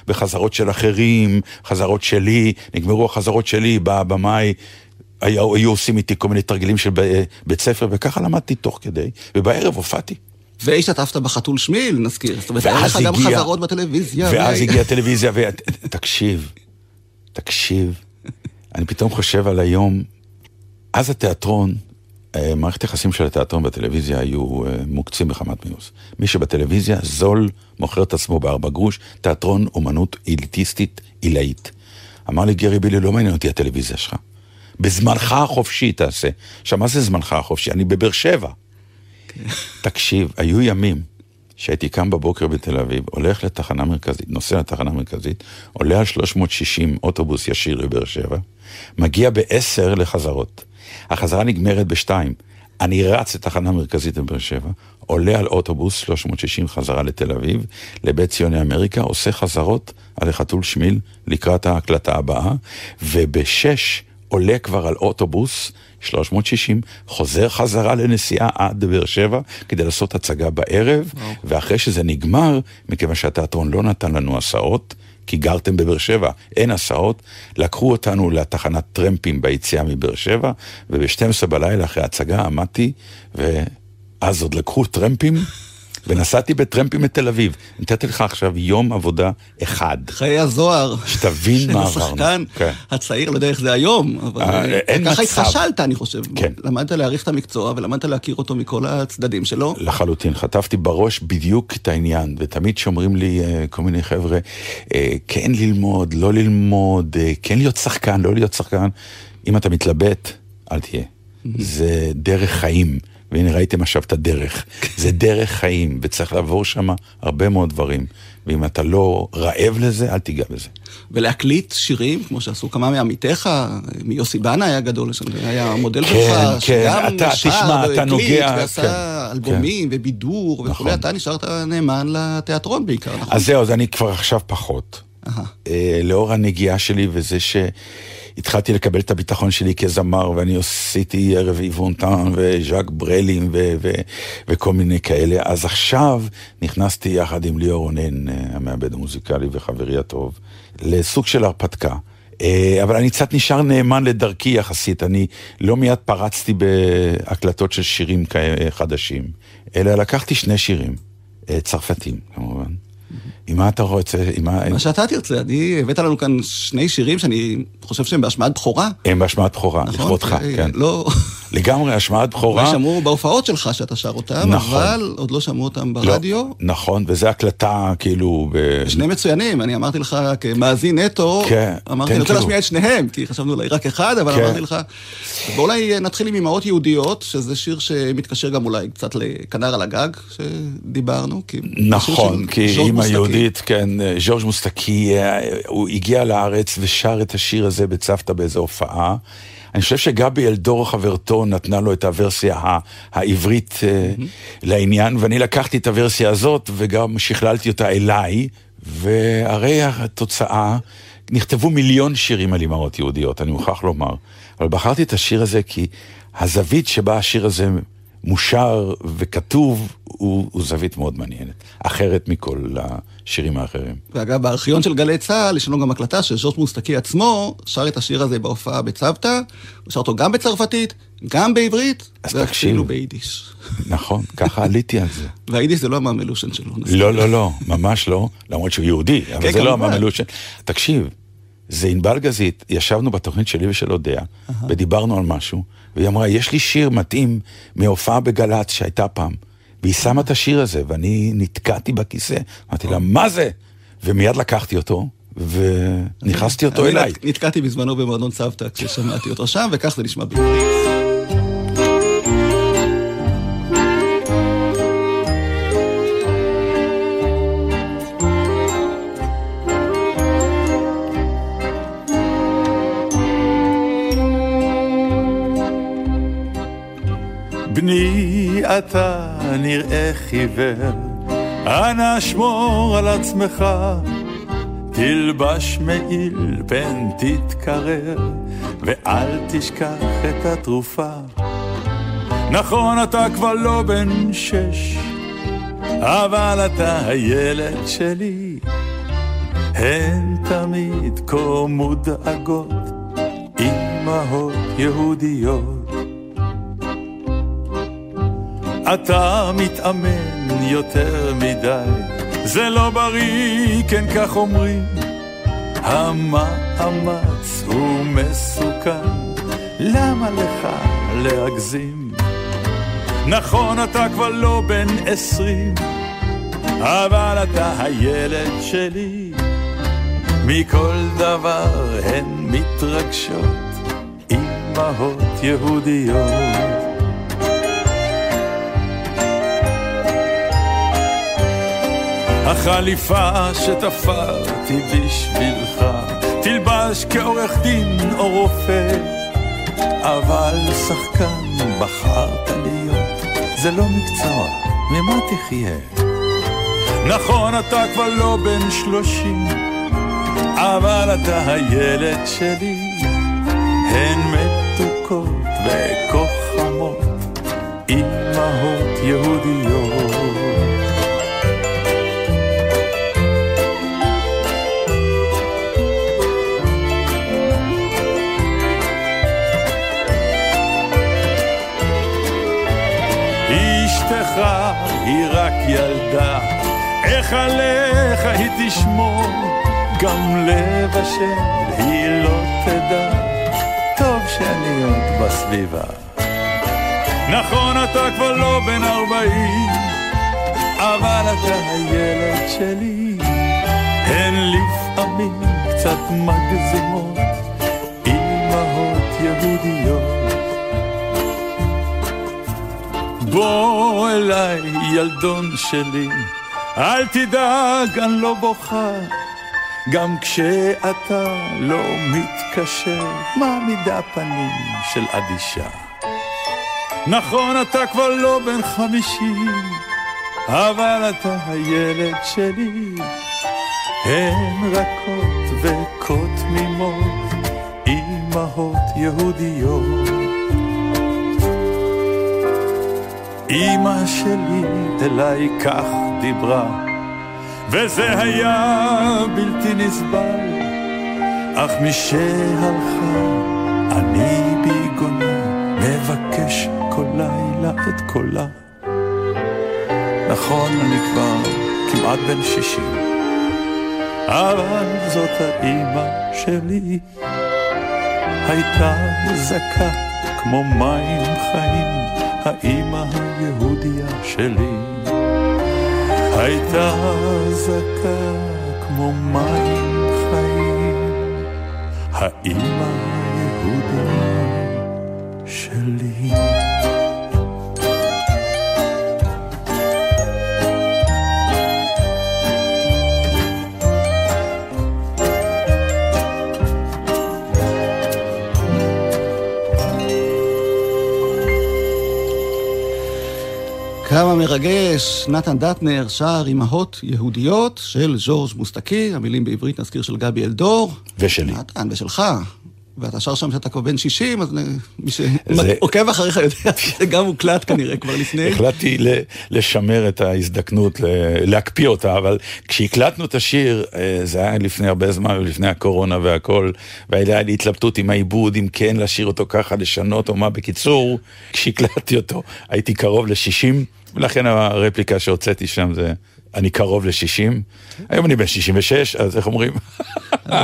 בחזרות של אחרים, חזרות שלי, נגמרו החזרות שלי, בא הבמאי, היו, היו עושים איתי כל מיני תרגילים של בית ספר, וככה למדתי תוך כדי, ובערב הופעתי. והשתתפת בחתול שמיל, נזכיר. זאת אומרת, היה לך גם חזרות בטלוויזיה. ואז ו- הגיעה הטלוויזיה, ותקשיב, תקשיב, אני פתאום חושב על היום, אז התיאטרון, אה, מערכת היחסים של התיאטרון בטלוויזיה היו אה, מוקצים בחמת מיאוס. מי שבטלוויזיה זול, מוכר את עצמו בארבע גרוש, תיאטרון אומנות אליטיסטית עילאית. אמר לי גרי בילי, לא מעניין אותי הטלוויזיה שלך. בזמנך החופשי תעשה. עכשיו, מה זה זמנך החופשי? אני בבאר שבע. תקשיב, היו ימים שהייתי קם בבוקר בתל אביב, הולך לתחנה מרכזית, נוסע לתחנה מרכזית, עולה על 360 אוטובוס ישיר לבאר שבע, מגיע ב-10 לחזרות. החזרה נגמרת ב-2. אני רץ לתחנה מרכזית בבאר שבע, עולה על אוטובוס 360 חזרה לתל אביב, לבית ציוני אמריקה, עושה חזרות על החתול שמיל לקראת ההקלטה הבאה, וב-6 עולה כבר על אוטובוס 360, חוזר חזרה לנסיעה עד באר שבע כדי לעשות הצגה בערב, ואחרי שזה נגמר, מכיוון שהתיאטרון לא נתן לנו הסעות, כי גרתם בבאר שבע, אין הסעות, לקחו אותנו לתחנת טרמפים ביציאה מבאר שבע, וב-12 בלילה אחרי ההצגה עמדתי, ואז עוד לקחו טרמפים, ונסעתי בטרמפים לתל אביב. נתתי לך עכשיו יום עבודה אחד. חיי הזוהר. שתבין מה של <laughs> עברנו. השחקן כן. הצעיר, לא יודע איך זה היום, אבל אה, אה, ככה. התחשלת, אני חושב. כן. למדת להעריך את המקצוע ולמדת להכיר אותו מכל הצדדים שלו. לחלוטין, חטפתי בראש בדיוק את העניין, ותמיד שאומרים לי אה, כל מיני חבר'ה, כן ללמוד, לא ללמוד, כן להיות שחקן, לא להיות שחקן. אם אתה מתלבט, אל תהיה. זה דרך חיים, והנה ראיתם עכשיו את הדרך. זה דרך חיים, וצריך לעבור שם הרבה מאוד דברים. ואם אתה לא רעב לזה, אל תיגע בזה. ולהקליט שירים, כמו שעשו כמה מעמיתיך, מיוסי בנה היה גדול, היה מודל כן, שלך, כן, שגם אתה- שר תשמע, אתה נוגע, ועשה כן, אלבומים ובידור וכולי, נכון. אתה נשארת נאמן לתיאטרון בעיקר, נכון? אז זהו, אז אני כבר עכשיו פחות. אה, לאור הנגיעה שלי וזה שהתחלתי לקבל את הביטחון שלי כזמר, ואני עשיתי ערב איוונטן וז'אק ברלים ו- ו- וכל מיני כאלה, אז עכשיו נכנסתי יחד עם ליאור רונן, אה, המעבד המוזיקלי וחברי הטוב, לסוג של הרפתקה. אה, אבל אני קצת נשאר נאמן לדרכי יחסית, אני לא מיד פרצתי בהקלטות של שירים חדשים, אלא לקחתי שני שירים, אה, צרפתים כמובן. עם מה אתה רוצה? עם מה... מה שאתה תרצה, אני, הבאת לנו כאן שני שירים שאני חושב שהם בהשמעת בכורה. הם בהשמעת בכורה, נכון? לכבודך, אה, כן. לא, לגמרי, השמעת בכורה. שמעו בהופעות שלך שאתה שר אותם, נכון. אבל עוד לא שמעו אותם לא, ברדיו. נכון, וזו הקלטה כאילו... ב... שני מצוינים, אני אמרתי לך כמאזין נטו, כן, אמרתי, תן אני רוצה כאילו. להשמיע את שניהם, כי חשבנו אולי רק אחד, אבל כן. אמרתי לך, בוא אולי נתחיל עם אמהות יהודיות, שזה שיר שמתקשר גם אולי קצת לכנר על הגג, שדיברנו, כי... נכון, כי אימא. יהודית, כן, ז'ורג' מוסטקי, אה, הוא הגיע לארץ ושר את השיר הזה בצוותא באיזו הופעה. אני חושב שגבי אלדור חברתו נתנה לו את הוורסיה ה- העברית אה, לעניין, ואני לקחתי את הוורסיה הזאת וגם שכללתי אותה אליי, והרי התוצאה, נכתבו מיליון שירים על אימהות יהודיות, אני מוכרח לומר, אבל בחרתי את השיר הזה כי הזווית שבה השיר הזה מושר וכתוב הוא, הוא זווית מאוד מעניינת, אחרת מכל השירים האחרים. ואגב, בארכיון של גלי צה"ל יש לנו גם הקלטה שז'ורז' מוסטקי עצמו שר את השיר הזה בהופעה בצוותא, הוא שר אותו גם בצרפתית, גם בעברית, ואפילו. ביידיש. נכון, ככה עליתי על זה. והיידיש זה לא הממלושן שלו. נזכיר. לא, לא, לא, ממש לא, למרות שהוא יהודי, אבל כן, זה לא כמובן. הממלושן. תקשיב, זה ענבל גזית, ישבנו בתוכנית שלי ושל אודיה, ודיברנו על משהו, והיא אמרה, יש לי שיר מתאים מהופעה בגל"צ שהייתה פעם, והיא שמה את השיר הזה, ואני נתקעתי בכיסא, אמרתי לה, מה זה? ומיד לקחתי אותו, ונכנסתי אותו אליי. נתקעתי בזמנו במועדון צוותא כששמעתי אותו שם, וכך זה נשמע בעברית. בני אתה נראה חיוור, אנא שמור על עצמך, תלבש מעיל פן תתקרר, ואל תשכח את התרופה. נכון, אתה כבר לא בן שש, אבל אתה הילד שלי. הן תמיד כה מודאגות, אמהות יהודיות. אתה מתאמן יותר מדי, זה לא בריא, כן כך אומרים. המאמץ הוא מסוכן, למה לך להגזים? נכון, אתה כבר לא בן עשרים, אבל אתה הילד שלי. מכל דבר הן מתרגשות, אמהות יהודיות. החליפה שתפרתי בשבילך, תלבש כעורך דין או רופא, אבל שחקן בחרת להיות, זה לא מקצוע, ממה תחיה? נכון, אתה כבר לא בן שלושים, אבל אתה הילד שלי, הן לבשל היא לא תדע, טוב שאני עוד בסביבה. נכון, אתה כבר לא בן ארבעים, אבל אתה הילד שלי. הן לפעמים קצת מגזימות, אמהות יהודיות. בוא אליי, ילדון שלי, אל תדאג, אני לא בוכה. גם כשאתה לא מתקשר, מעמידה פנים של אדישה. נכון, אתה כבר לא בן חמישים, אבל אתה הילד שלי. הן רכות וכה תמימות, אמהות יהודיות. אמא שלי אליי כך דיברה, וזה היה בלתי נסבל, אך משהלכה אני ביגוני מבקש כל לילה את קולה. נכון, אני כבר כמעט בן שישים, אבל זאת האימא שלי, הייתה זכה כמו מים חיים. האימא היהודיה שלי הייתה זכה כמו מים חיים, האימא היהודיה שלי. כמה מרגש, נתן דטנר שר אימהות יהודיות של ז'ורג' מוסטקי, המילים בעברית נזכיר של גבי אלדור. ושלי. נתן, ושלך. ואתה שר שם שאתה כבר בן 60, אז מי שעוקב אחריך יודע שזה גם הוקלט כנראה כבר לפני. החלטתי לשמר את ההזדקנות, להקפיא אותה, אבל כשהקלטנו את השיר, אה, זה היה לפני הרבה זמן, ולפני הקורונה והכל, והייתה לי התלבטות עם העיבוד, אם כן לשיר אותו ככה, לשנות או מה. בקיצור, כשהקלטתי אותו, הייתי קרוב ל-60, ולכן הרפליקה שהוצאתי שם זה... אני קרוב ל-60, היום אני בן 66, אז איך אומרים?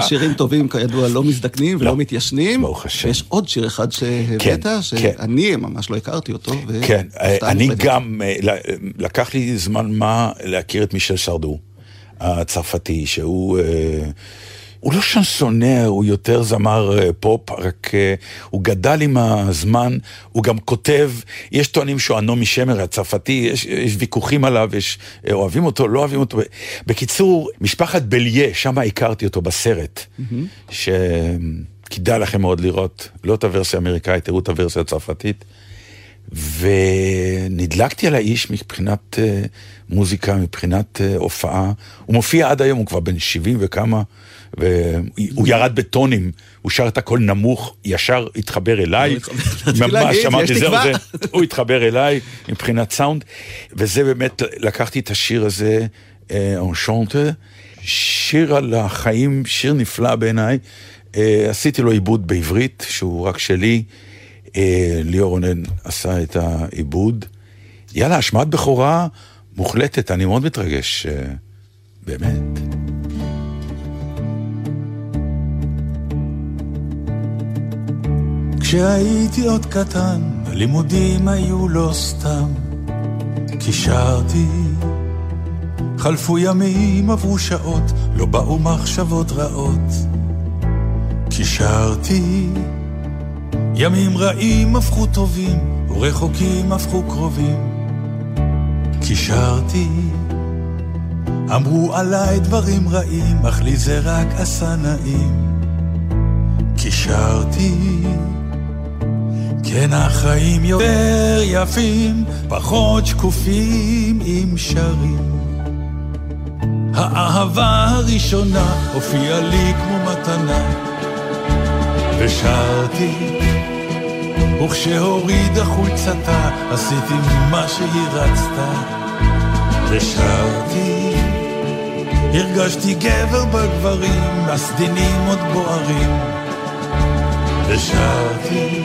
שירים טובים, כידוע, לא מזדקנים ולא לא, מתיישנים. ברוך השם. ויש עוד שיר אחד שהבאת, כן, שאני כן. ממש לא הכרתי אותו. כן, אני גם, אה, לקח לי זמן מה להכיר את מישל סרדו, הצרפתי, שהוא... הוא לא שנסונר, הוא יותר זמר אה, פופ, רק אה, הוא גדל עם הזמן, הוא גם כותב, יש טוענים שהוא הנעמי שמר הצרפתי, יש, יש ויכוחים עליו, יש אה, אוהבים אותו, לא אוהבים אותו. בקיצור, משפחת בליה, שם הכרתי אותו בסרט, mm-hmm. שכדאי לכם מאוד לראות, לא את הוורסיה האמריקאית, תראו את הוורסיה הצרפתית. ונדלקתי על האיש מבחינת אה, מוזיקה, מבחינת אה, הופעה. הוא מופיע עד היום, הוא כבר בן 70 וכמה, והוא ירד בטונים, הוא שר את הכל נמוך, ישר התחבר אליי. ממש אמרתי, זהו, זה, הוא התחבר אליי מבחינת סאונד, וזה באמת, לקחתי את השיר הזה, אנשונטה, שיר על החיים, שיר נפלא בעיניי. עשיתי לו עיבוד בעברית, שהוא רק שלי. אה, ליאור רונן עשה את העיבוד. יאללה, השמעת בכורה מוחלטת, אני מאוד מתרגש, אה, באמת. כשהייתי עוד קטן, הלימודים היו לא סתם. קישרתי, חלפו ימים, עברו שעות, לא באו מחשבות רעות. קישרתי, ימים רעים הפכו טובים, ורחוקים הפכו קרובים. קישרתי, אמרו עליי דברים רעים, אך לי זה רק עשה נעים. קישרתי, כן החיים יותר יפים, פחות שקופים עם שרים. האהבה הראשונה הופיעה לי כמו מתנה, ושרתי וכשהורידה חולצתה, עשיתי מה שהיא רצתה, ושרתי. הרגשתי גבר בגברים, הסדינים עוד בוערים, ושרתי.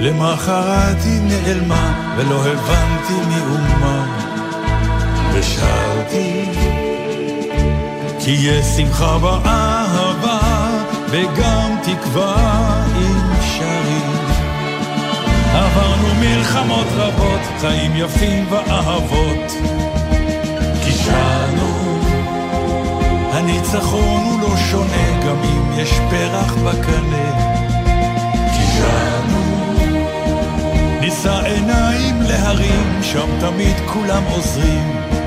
למחרת היא נעלמה, ולא הבנתי מאומה, ושרתי. כי יש שמחה באהבה, וגם תקווה עם שרים. עברנו מלחמות רבות, חיים יפים ואהבות. קישרנו, הניצחון הוא לא שונה, גם אם יש פרח בקנה. קישרנו, נישא עיניים להרים, שם תמיד כולם עוזרים.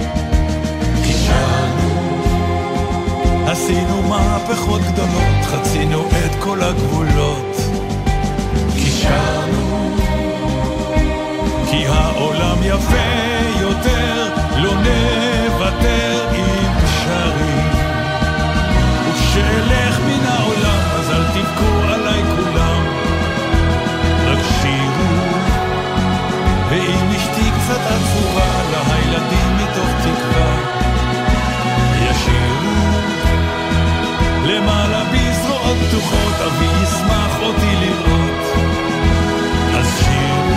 עשינו מהפכות גדולות, חצינו את כל הגבולות. קישרנו כי העולם יפה יותר, לא נוותר אם שרים. וכשאלך מן העולם, אז אל תבכו עליי כולם, רק שירו. ואם אשתי קצת עצובה, לילדים מתוך תקווה, למעלה בזרועות פתוחות, אבי ישמח אותי לראות. אז שירו.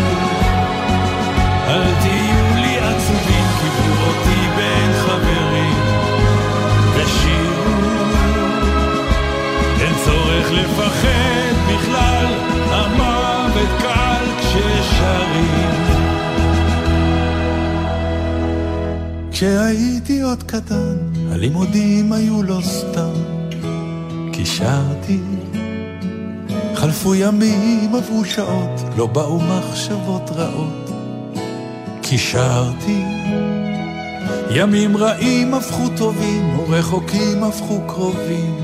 אל תהיו לי עצובים, קיבלו אותי בין חברים, ושירו. אין צורך לפחד בכלל, המוות קל כששרים. כשהייתי עוד קטן, הלימודים היו לא סתם. קישרתי, חלפו ימים, עברו שעות, לא באו מחשבות רעות. קישרתי. ימים רעים הפכו טובים, ורחוקים הפכו קרובים.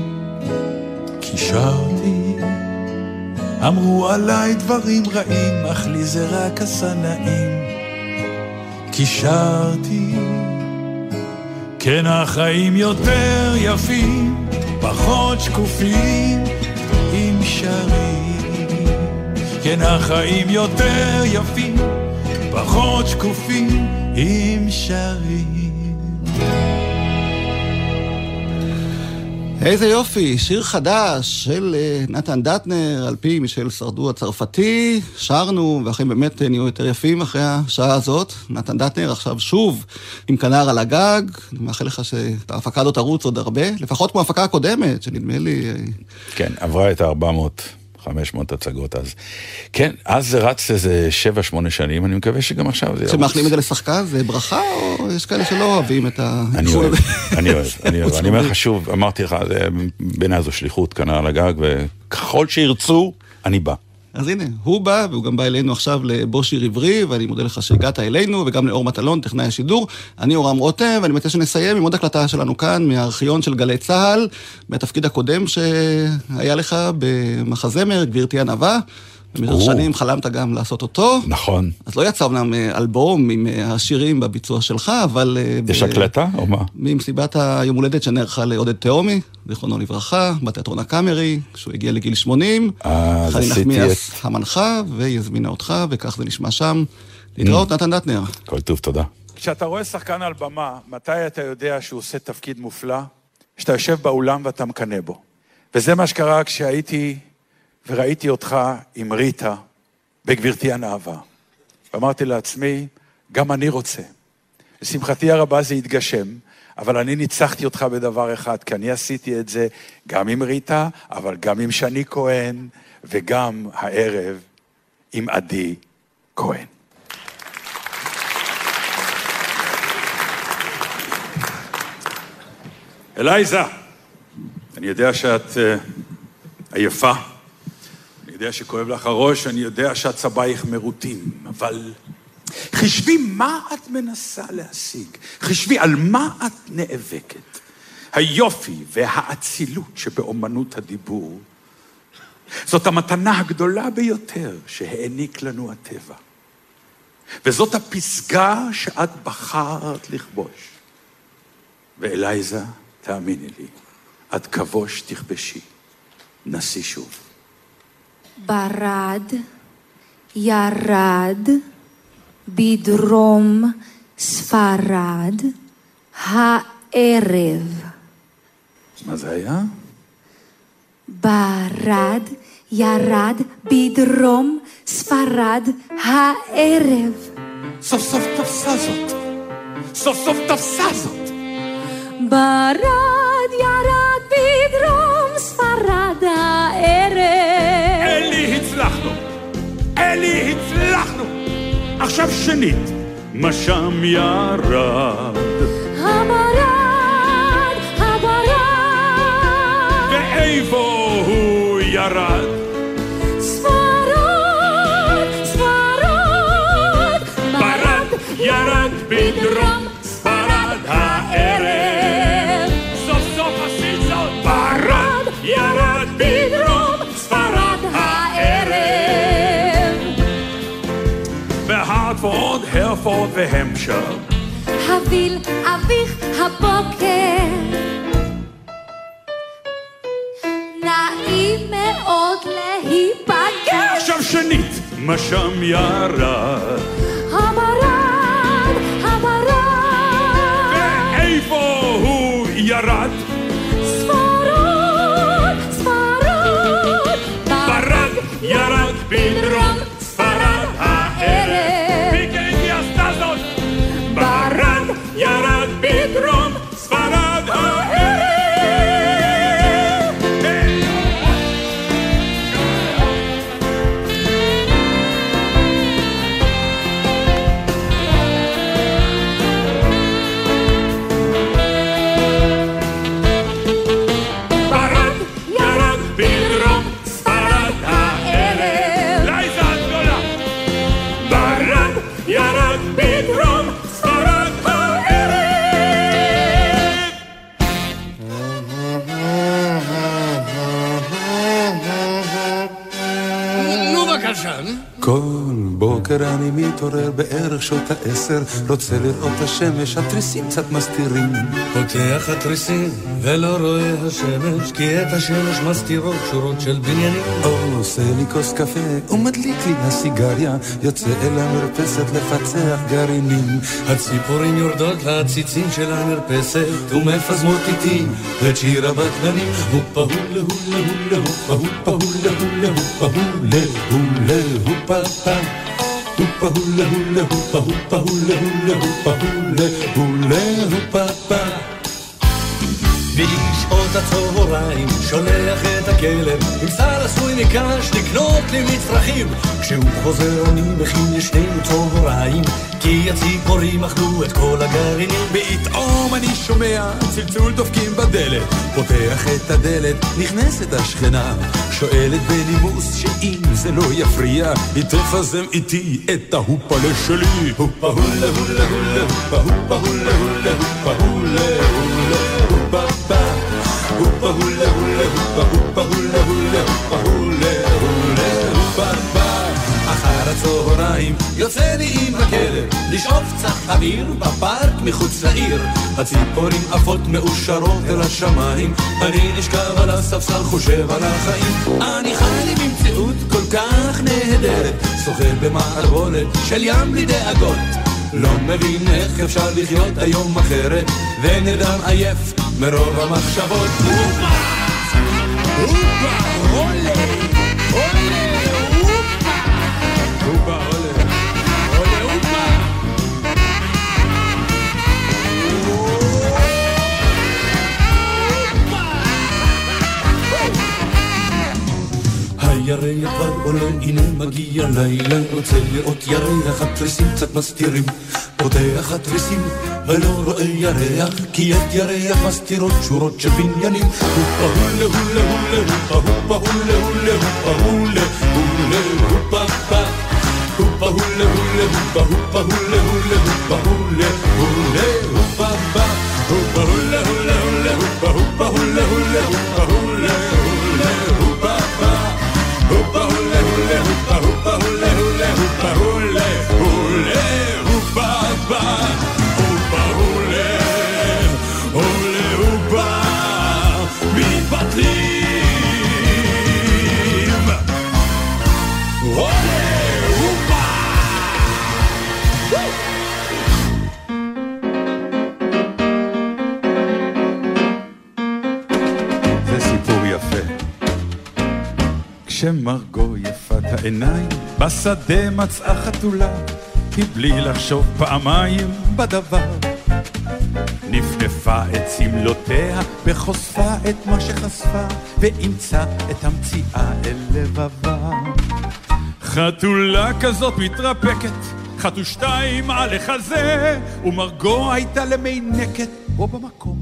קישרתי. אמרו עליי דברים רעים, אך לי זה רק עשה נעים. קישרתי. כן, החיים יותר יפים, פחות שקופים, עם שרים. כן, החיים יותר יפים, פחות שקופים עם שרים. איזה יופי, שיר חדש של uh, נתן דטנר, על פי מישל סרדו הצרפתי, שרנו, והחיים באמת נהיו יותר יפים אחרי השעה הזאת. נתן דטנר עכשיו שוב עם כנר על הגג, אני מאחל לך שההפקה הזאת תרוץ עוד הרבה, לפחות כמו ההפקה הקודמת, שנדמה לי... כן, עברה את ה-400. 500 הצגות אז. כן, אז זה רץ איזה 7-8 שנים, אני מקווה שגם עכשיו זה ירוץ. כשמאכלים את זה לשחקן, זה ברכה, או יש כאלה שלא אוהבים את ה... אני אוהב, אני אוהב, אני אוהב. אני אומר לך שוב, אמרתי לך, בעיניי זו שליחות כאן על הגג, וככל שירצו, אני בא. אז הנה, הוא בא, והוא גם בא אלינו עכשיו לבושי עברי, ואני מודה לך שהגעת אלינו, וגם לאור מטלון, טכנאי השידור. אני אורם רותם, ואני מציע שנסיים עם עוד הקלטה שלנו כאן, מהארכיון של גלי צה"ל, מהתפקיד הקודם שהיה לך במחזמר, גבירתי ענווה. במשך. שנים חלמת גם לעשות אותו. נכון. אז לא יצא אמנם אה, אלבום עם אה, השירים בביצוע שלך, אבל... אה, יש ב- הקלטה או מה? ממסיבת היום הולדת שנערכה לעודד תהומי, זיכרונו לברכה, בתיאטרון הקאמרי, כשהוא הגיע לגיל 80. אה, אז חני עשיתי נחמיאס את... המנחה, והיא הזמינה אותך, וכך זה נשמע שם. להתראות, נתן דטנר. כל טוב, תודה. כשאתה רואה שחקן על במה, מתי אתה יודע שהוא עושה תפקיד מופלא? כשאתה יושב באולם ואתה מקנא בו. וזה מה שקרה כשהייתי וראיתי אותך עם ריטה בגברתי הנאווה. ואמרתי לעצמי, גם אני רוצה. לשמחתי הרבה זה התגשם, אבל אני ניצחתי אותך בדבר אחד, כי אני עשיתי את זה גם עם ריטה, אבל גם עם שני כהן, וגם הערב עם עדי כהן. אלייזה, אני יודע שאת אה, עייפה, יודע שכואב לך הראש, אני יודע שעצבייך מרוטים, אבל חשבי מה את מנסה להשיג, חשבי על מה את נאבקת. היופי והאצילות שבאומנות הדיבור, זאת המתנה הגדולה ביותר שהעניק לנו הטבע. וזאת הפסגה שאת בחרת לכבוש. ואלייזה, תאמיני לי, את כבוש תכבשי. נסי שוב. ברד, ירד, בדרום ספרד, הערב. מה זה היה? ברד, ירד, בדרום ספרד, הערב. סוף סוף תפסה זאת. סוף סוף תפסה זאת. ברד, ירד, בדרום ספרד, הערב. אלי, הצלחנו. עכשיו שנית. מה שם ירד? הברד, הברד. ואיפה הוא ירד? הרפורד והמשר. הביל אביך הבוקר. נעים מאוד להיפגש. עכשיו שנית. מה שם ירד? הברד, הברד. ואיפה הוא ירד? ספרד, ספרד. ברד, ירד בדרום מתעורר בערך שעות העשר, רוצה לראות השמש, התריסים קצת מסתירים. פותח התריסים ולא רואה השמש, כי את השמש מסתירות שורות של בניינים. עושה לי כוס קפה ומדליק לי הסיגריה, יוצא אל המרפסת לפצח גרעינים. הציפורים יורדות לעציצים של המרפסת ומפזמות איתי את שיר הבטלנים. הופה הולה הולה הולה הופה הופה הולה הולה הופה הולה הולה הופה פה. הופה הולה הולה הופה הופה הולה הולה הופה הולה הולה הופה פה. בשעות הצהריים שולח את הכלב עם שר עשוי מקש לקנות לי מצרכים כשהוא חוזר אני מכין לשנינו צהריים כי הציפורים אכלו את כל הגרעינים פתאום אני שומע צלצול דופקים בדלת, פותח את הדלת, נכנסת השכנה, שואלת בנימוס שאם זה לא יפריע, היא תפזם איתי את ההופלה שלי. הופה הולה הולה הולה, הופה הולה הולה, הופה הולה הולה. יוצא לי עם הכלב לשאוף קצת אוויר בפארק מחוץ לעיר. הציפורים עפות מאושרות אל השמיים אני נשכב על הספסל חושב על החיים. אני חי לי במציאות כל כך נהדרת שוחה במערבולת של ים בלי דאגות. לא מבין איך אפשר לחיות היום אחרת ונרדם עייף מרוב המחשבות. אופה! אופה! עולה! הירח כבר עולה, הנה מגיע לילה, רוצה לראות ירח, התריסים קצת מסתירים. פותח התריסים ולא רואה ירח, כי את ירח מסתירות שורות של בניינים. הופה הולה הולה הולה הופה הופה הולה הולה הופה הולה הולה הופה פה. הופה הולה הולה הופה הופה הולה הולה הופה הולה הולה הופה פה. הופה כשמרגו יפת העיניים בשדה מצאה חתולה, היא בלי לחשוב פעמיים בדבר. נפנפה את סמלותיה וחושפה את מה שחשפה, ואימצה את המציאה אל לבבה. חתולה כזאת מתרפקת, חטו שתיים על החזה, ומרגו הייתה למינקת בו במקום.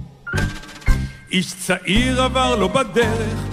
איש צעיר עבר לו בדרך,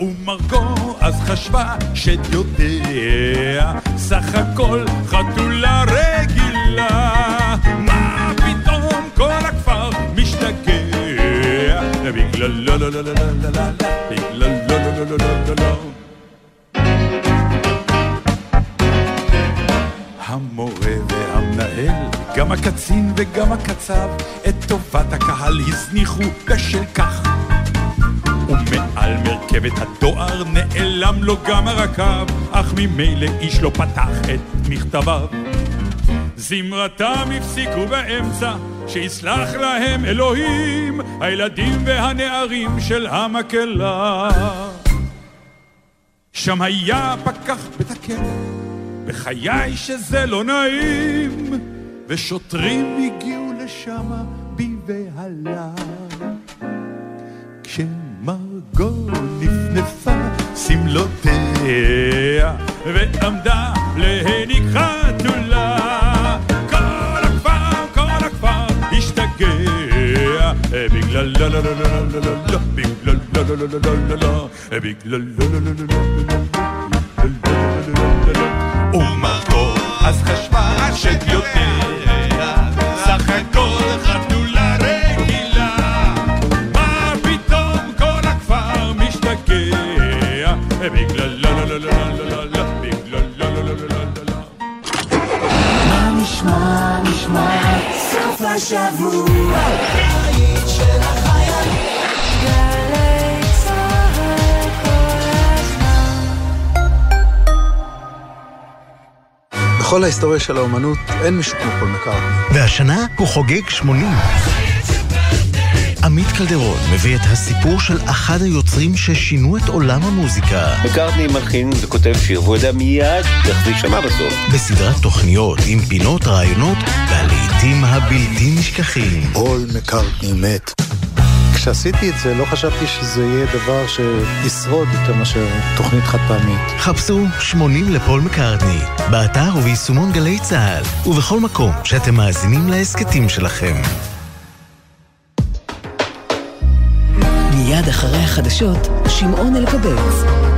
ומרגו אז חשבה שד יודע, סך הכל חתולה רגילה. מה פתאום כל הכפר משתגע, בגלל לא לא לא לא לא לא לא, בגלל לא לא לא לא לא לא. המורה והמנהל, גם הקצין וגם הקצב, את טובת הקהל הזניחו בשל כך. ומעל מרכבת הדואר נעלם לו גם הרקב, אך ממילא איש לא פתח את מכתביו. זמרתם הפסיקו באמצע, שיסלח להם אלוהים, הילדים והנערים של המקהלה. שם היה פקח בית הכלא, בחיי שזה לא נעים, ושוטרים הגיעו לשמה בבהלה. כשמרגו נפנפה סמלותיה, ועמדה להניק חתולה. כל הכפר, כל הכפר השתגע, בגלל לא לא לא לא לא לא לא, בגלל לא לא לא לא לא לא לא, בגלל לא לא לא לא לא לא לא ומרגו אז חשבה שד יודע, השבוע. בכל ההיסטוריה של האומנות אין מישהו כמו פול מקארטני. והשנה הוא חוגג 80. עמית קלדרון מביא את הסיפור של אחד היוצרים ששינו את עולם המוזיקה. מקארטני מלחין וכותב שיר, והוא יודע מיד איך זה יישמע בסוף. בסדרת תוכניות עם פינות, רעיונות והלעיתים הבלתי נשכחים. פול מקארטני מת. כשעשיתי את זה לא חשבתי שזה יהיה דבר שישרוד יותר מאשר תוכנית חד פעמית. חפשו 80 לפול מקארטני, באתר וביישומון גלי צה"ל, ובכל מקום שאתם מאזינים להסכתים שלכם. מיד אחרי החדשות, שמעון אלקבץ.